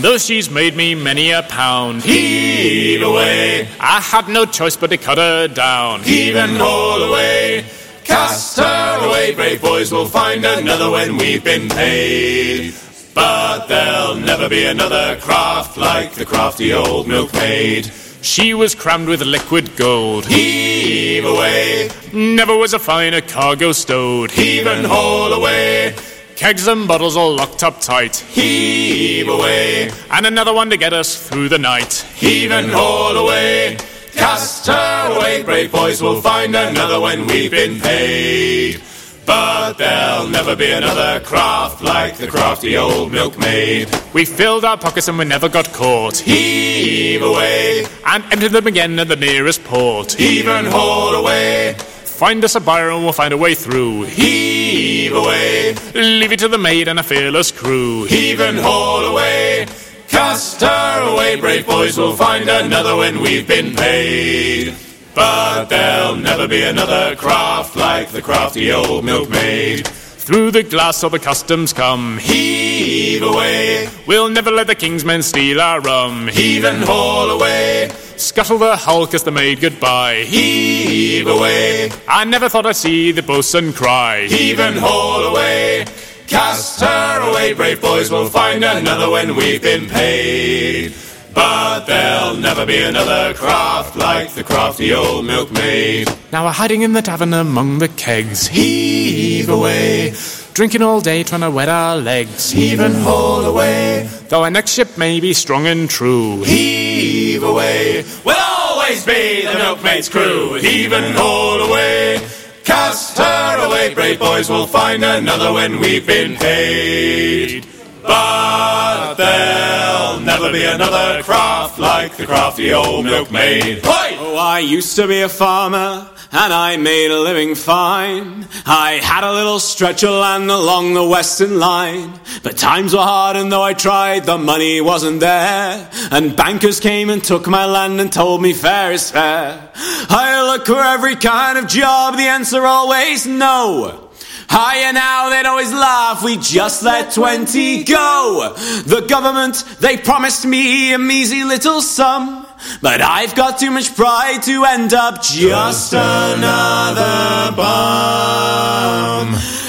Though she's made me many a pound. Heave away. I had no choice but to cut her down. Heave and haul away. Cast her away, brave boys, we'll find another when we've been paid. But there'll never be another craft like the crafty old milkmaid. She was crammed with liquid gold. Heave away. Never was a finer cargo stowed. Heave and haul away. Kegs and bottles all locked up tight. Heave away. And another one to get us through the night. Heave and haul away. Cast her away, brave boys, we'll find another when we've been paid. But there'll never be another craft like the crafty old milkmaid. We filled our pockets and we never got caught. Heave away. And emptied them again at the nearest port. Heave and haul away. Find us a buyer and we'll find a way through. Heave away. Leave it to the maid and a fearless crew. Heave and haul away. Cast her away, brave boys, we'll find another when we've been paid. But there'll never be another craft like the crafty old milkmaid. Through the glass of the customs come. Heave away. We'll never let the king's men steal our rum. Heave and haul away. Scuttle the hull, kiss the maid goodbye. Heave away. I never thought I'd see the boatswain cry. Heave and haul away. Cast her away, brave boys, we'll find another when we've been paid. But there'll never be another craft like the crafty old milkmaid. Now we're hiding in the tavern among the kegs. Heave away. Drinking all day, trying to wet our legs. Heave and haul away. Though our next ship may be strong and true. Heave away. We'll always be the milkmaid's crew. Heave and haul away. Cast her away, brave boys, we'll find another when we've been paid. But there'll never be another craft like the crafty old milkmaid. Oh, I used to be a farmer, and I made a living fine. I had a little stretch of land along the western line. But times were hard, and though I tried, the money wasn't there. And bankers came and took my land and told me fair is fair. I look for every kind of job, the answer always no. Higher now, they'd always laugh, we just let 20 go. The government, they promised me a measly little sum. But I've got too much pride to end up just another bum.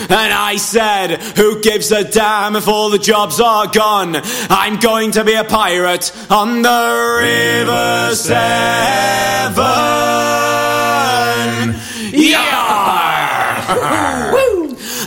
And I said, who gives a damn if all the jobs are gone? I'm going to be a pirate on the River Severn. Yeah!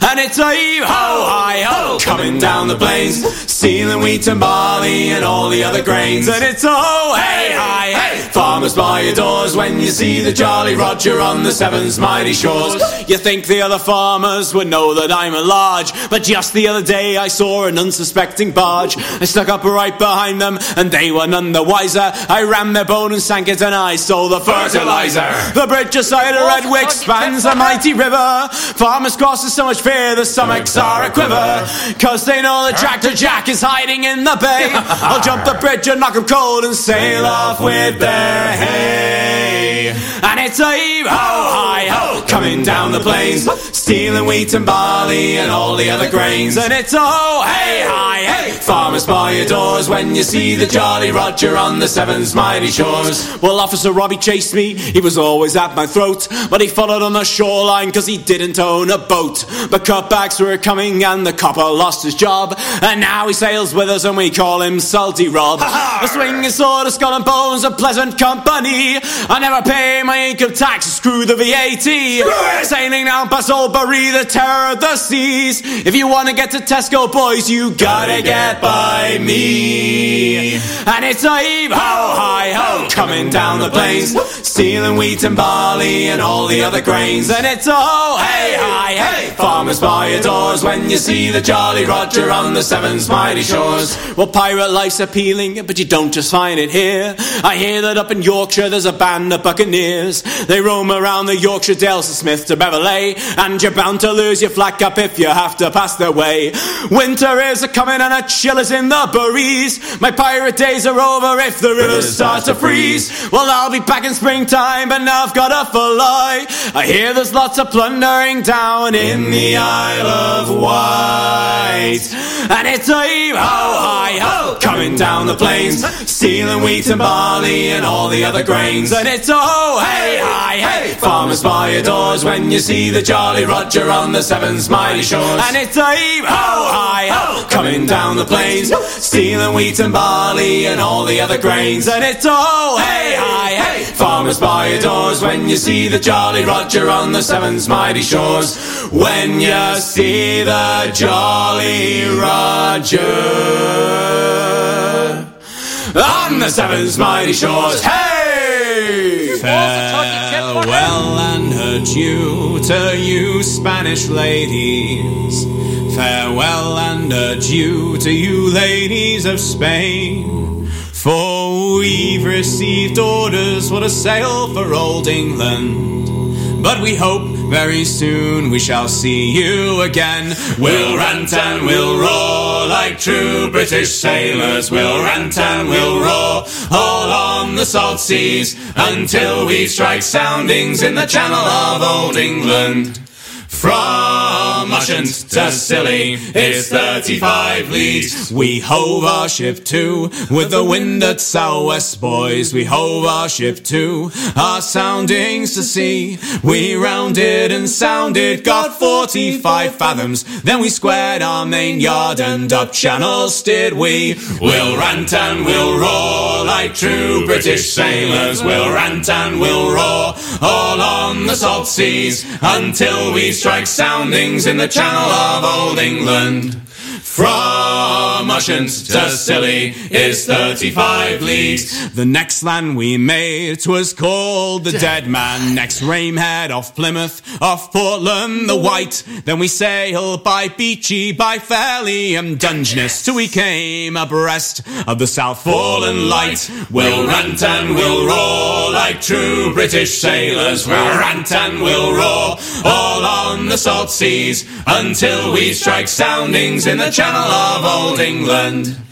And it's a heave ho, hi ho, coming down the plains, stealing wheat and barley and all the other grains. And it's oh, hey, hi, hey, farmers by your doors when you see the Jolly Roger on the Severn's mighty shores. You think the other farmers would know that I'm a large, but just the other day I saw an unsuspecting barge. I stuck up right behind them, and they were none the wiser. I rammed their boat and sank it, and I stole the fertilizer. The bridge aside of Redwick spans a mighty river. Farmers cross with so much fear, the stomachs are a quiver. Cause they know the tractor jack is hiding in the bay. I'll jump the bridge and knock 'em cold and sail off with their hay. And it's a heave ho, hi ho, coming down the plains, stealing wheat and barley and all the other grains. And it's a ho, hey, hi, hey, farmers by your doors when you see the Jolly Roger on the Severn's mighty shores. Well, Officer Robbie chased me, he was always at my throat, but he followed on the shoreline because he didn't own a boat. But cutbacks were coming and the copper lost his job, and now he sails with us and we call him Salty Rob. A swinging sword, a skull and bones, a pleasant company. I never pay my income tax, screw the VAT. Sailing down past Oldbury, the terror of the seas. If you want to get to Tesco, boys, you gotta get by me. And it's a heave ho, hi ho, coming down the plains, stealing wheat and barley and all the other grains. And it's a ho, hey, hi, hey, farmers by your doors when you see the Jolly Roger on the Severn's mighty shores. Well, pirate life's appealing, but you don't just find it here. I hear that up in Yorkshire there's a band of buccaneers. They roam around the Yorkshire Dales from Smith to Beverley, and you're bound to lose your flag cap if you have to pass their way. Winter is a coming and a chill is in the breeze. My pirate days are over if the rivers start to freeze. Well, I'll be back in springtime, but now I've got to fly. I hear there's lots of plundering down in the Isle of Wight. And it's a heave ho, hi ho, coming down the plains, stealing wheat and barley and all the other grains. And it's a ho, hey, hi, hey, farmers by your doors when you see the Jolly Roger on the Severn's mighty shores. And it's a heave ho, hi ho, coming down the plains, stealing wheat and barley and all the other grains. And it's a ho, hey, hi, hey, farmers by your doors when you see the Jolly Roger on the Severn's mighty shores. When you see the Jolly Roger on the Severn's mighty shores. Hey! Farewell and adieu to you Spanish ladies. Farewell and adieu to you ladies of Spain. For we've received orders for to sail for old England. But we hope very soon we shall see you again. We'll rant and we'll roar like true British sailors. We'll rant and we'll roar all on the salt seas until we strike soundings in the channel of old England. From Ushant to Scilly it's 35 leagues. We hove our ship to with the wind at southwest, boys. We hove our ship to our soundings to sea. We rounded and sounded, got 45 fathoms. Then we squared our main yard and up channel steered we. We'll rant and we'll roar like true British sailors. We'll rant and we'll roar all on the salt seas until we strike soundings in the channel of old England. From Ushant to Scilly is 35 leagues. The next land we made 'twas called the Dead Man. Next Ramehead off Plymouth, off Portland the White. Then we sailed by Beachy, by Fairley and Dungeness till we came abreast of the South Foreland Light. We'll rant and we'll roar like true British sailors. We'll rant and we'll roar all on the salt seas until we strike soundings in the channel of old England.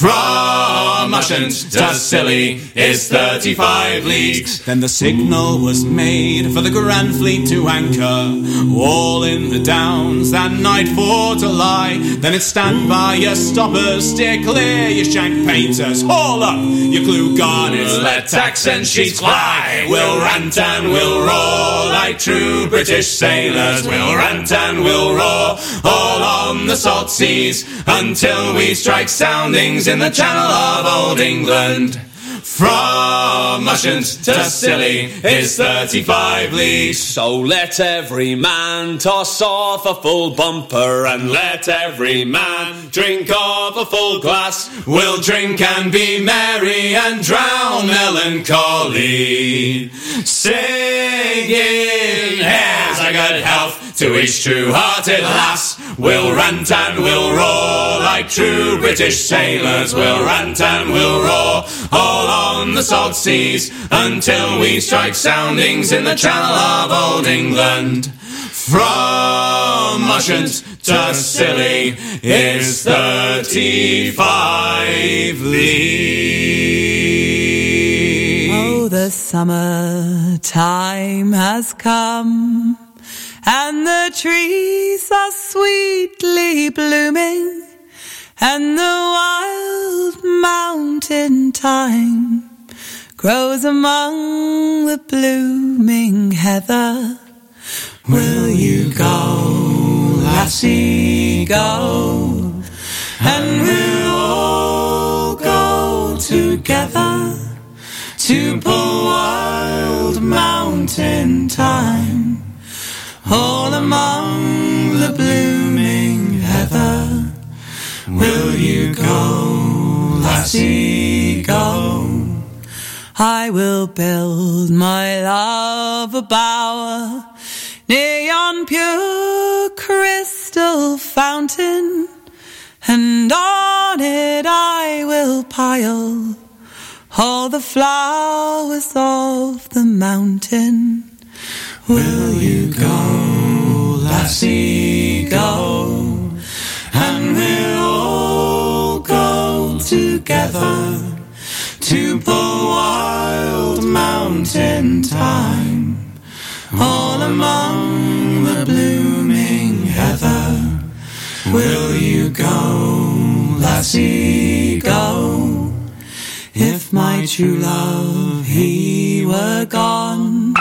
From Ushant to Scilly is 35 leagues. Then the signal was made for the Grand Fleet to anchor, all in the downs that night for to lie. Then it's stand by your stoppers, steer clear your shank painters, haul up your clew garnets, Let tacks and sheets fly. We'll rant and we'll roar like true British sailors. We'll rant and we'll roar all on the salt seas until we strike soundings in the channel of old England. From Ushant to Scilly is 35 leagues. So let every man toss off a full bumper and let every man drink off a full glass. We'll drink and be merry and drown melancholy. Singing, here's a good health to each true-hearted lass. We'll rant and we'll roar like true British sailors. We'll rant and we'll roar all on the salt seas until we strike soundings in the channel of old England. From Ushant to Scilly is 35 leagues. Oh, the summer time has come and the trees are sweetly blooming and the wild mountain thyme grows among the blooming heather. Will you go, lassie, go? And we'll all go together to pull wild mountain thyme all among the blooming heather. Will you go, lassie, go? I will build my love a bower near yon pure crystal fountain, and on it I will pile all the flowers of the mountain. Will you go, lassie, go? And we'll all go together to the wild mountain thyme all among the blooming heather. Will you go, lassie, go? If my true love he were gone,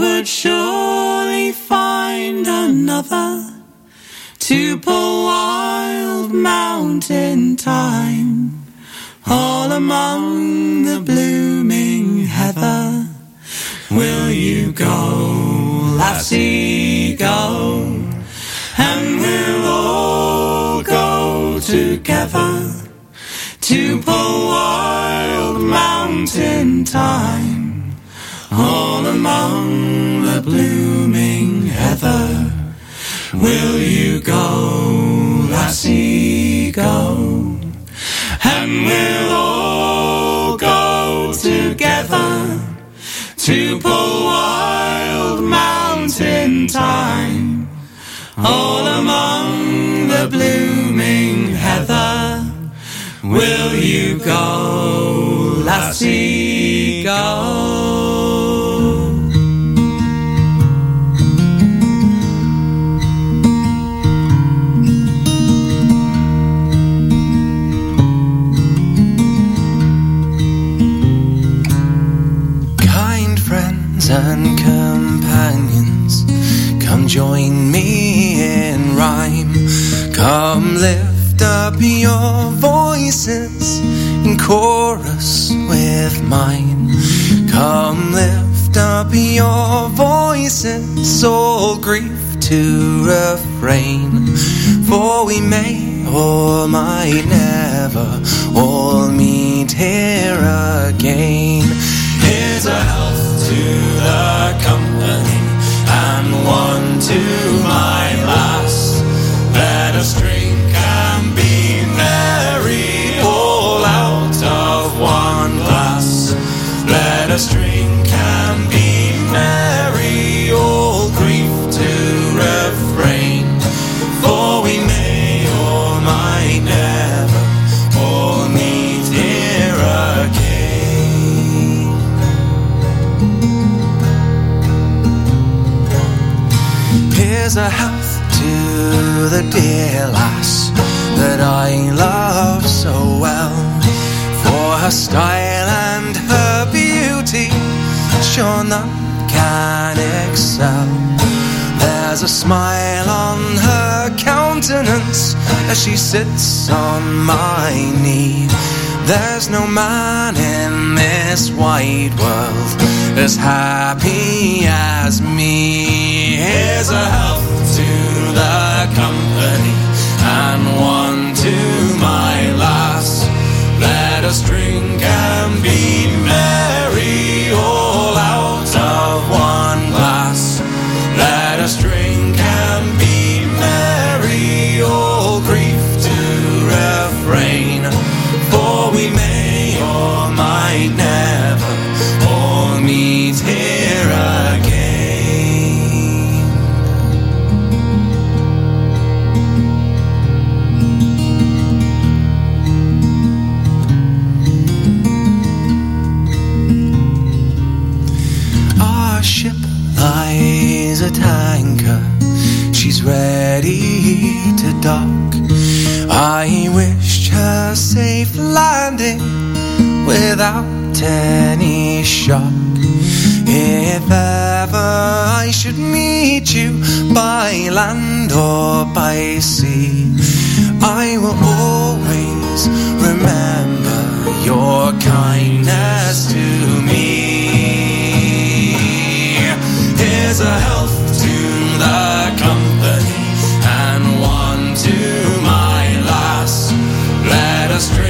would surely find another to pull wild mountain thyme all among the blooming heather. Will you go, lassie, go? And we'll all go together to pull wild mountain thyme all among the blooming heather. Will you go, lassie, go? And we'll all go together to pull wild mountain thyme all among the blooming heather. Will you go, lassie, go? And companions, come join me in rhyme. Come lift up your voices in chorus with mine. Come lift up your voices, all grief to refrain. For we may or might never all meet here again. Here's a health the company and one to my her style and her beauty, sure none can excel. There's a smile on her countenance as she sits on my knee. There's no man in this wide world as happy as me. Here's a health to the company and one to my lass. Let us drink and be her safe landing without any shock. If ever I should meet you by land or by sea, I will always remember your kindness to me. Here's a health to the Let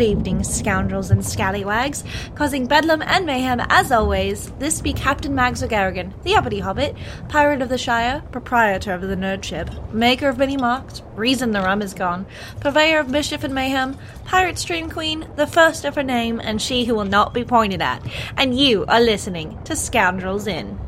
Good evening, scoundrels and scallywags. Causing bedlam and mayhem as always, this be Captain Mags O'Garrigan, the uppity hobbit, pirate of the Shire, proprietor of the nerd ship, maker of many marks, reason the rum is gone, purveyor of mischief and mayhem, pirate stream queen, the first of her name, and she who will not be pointed at. And you are listening to Scoundrels Inn.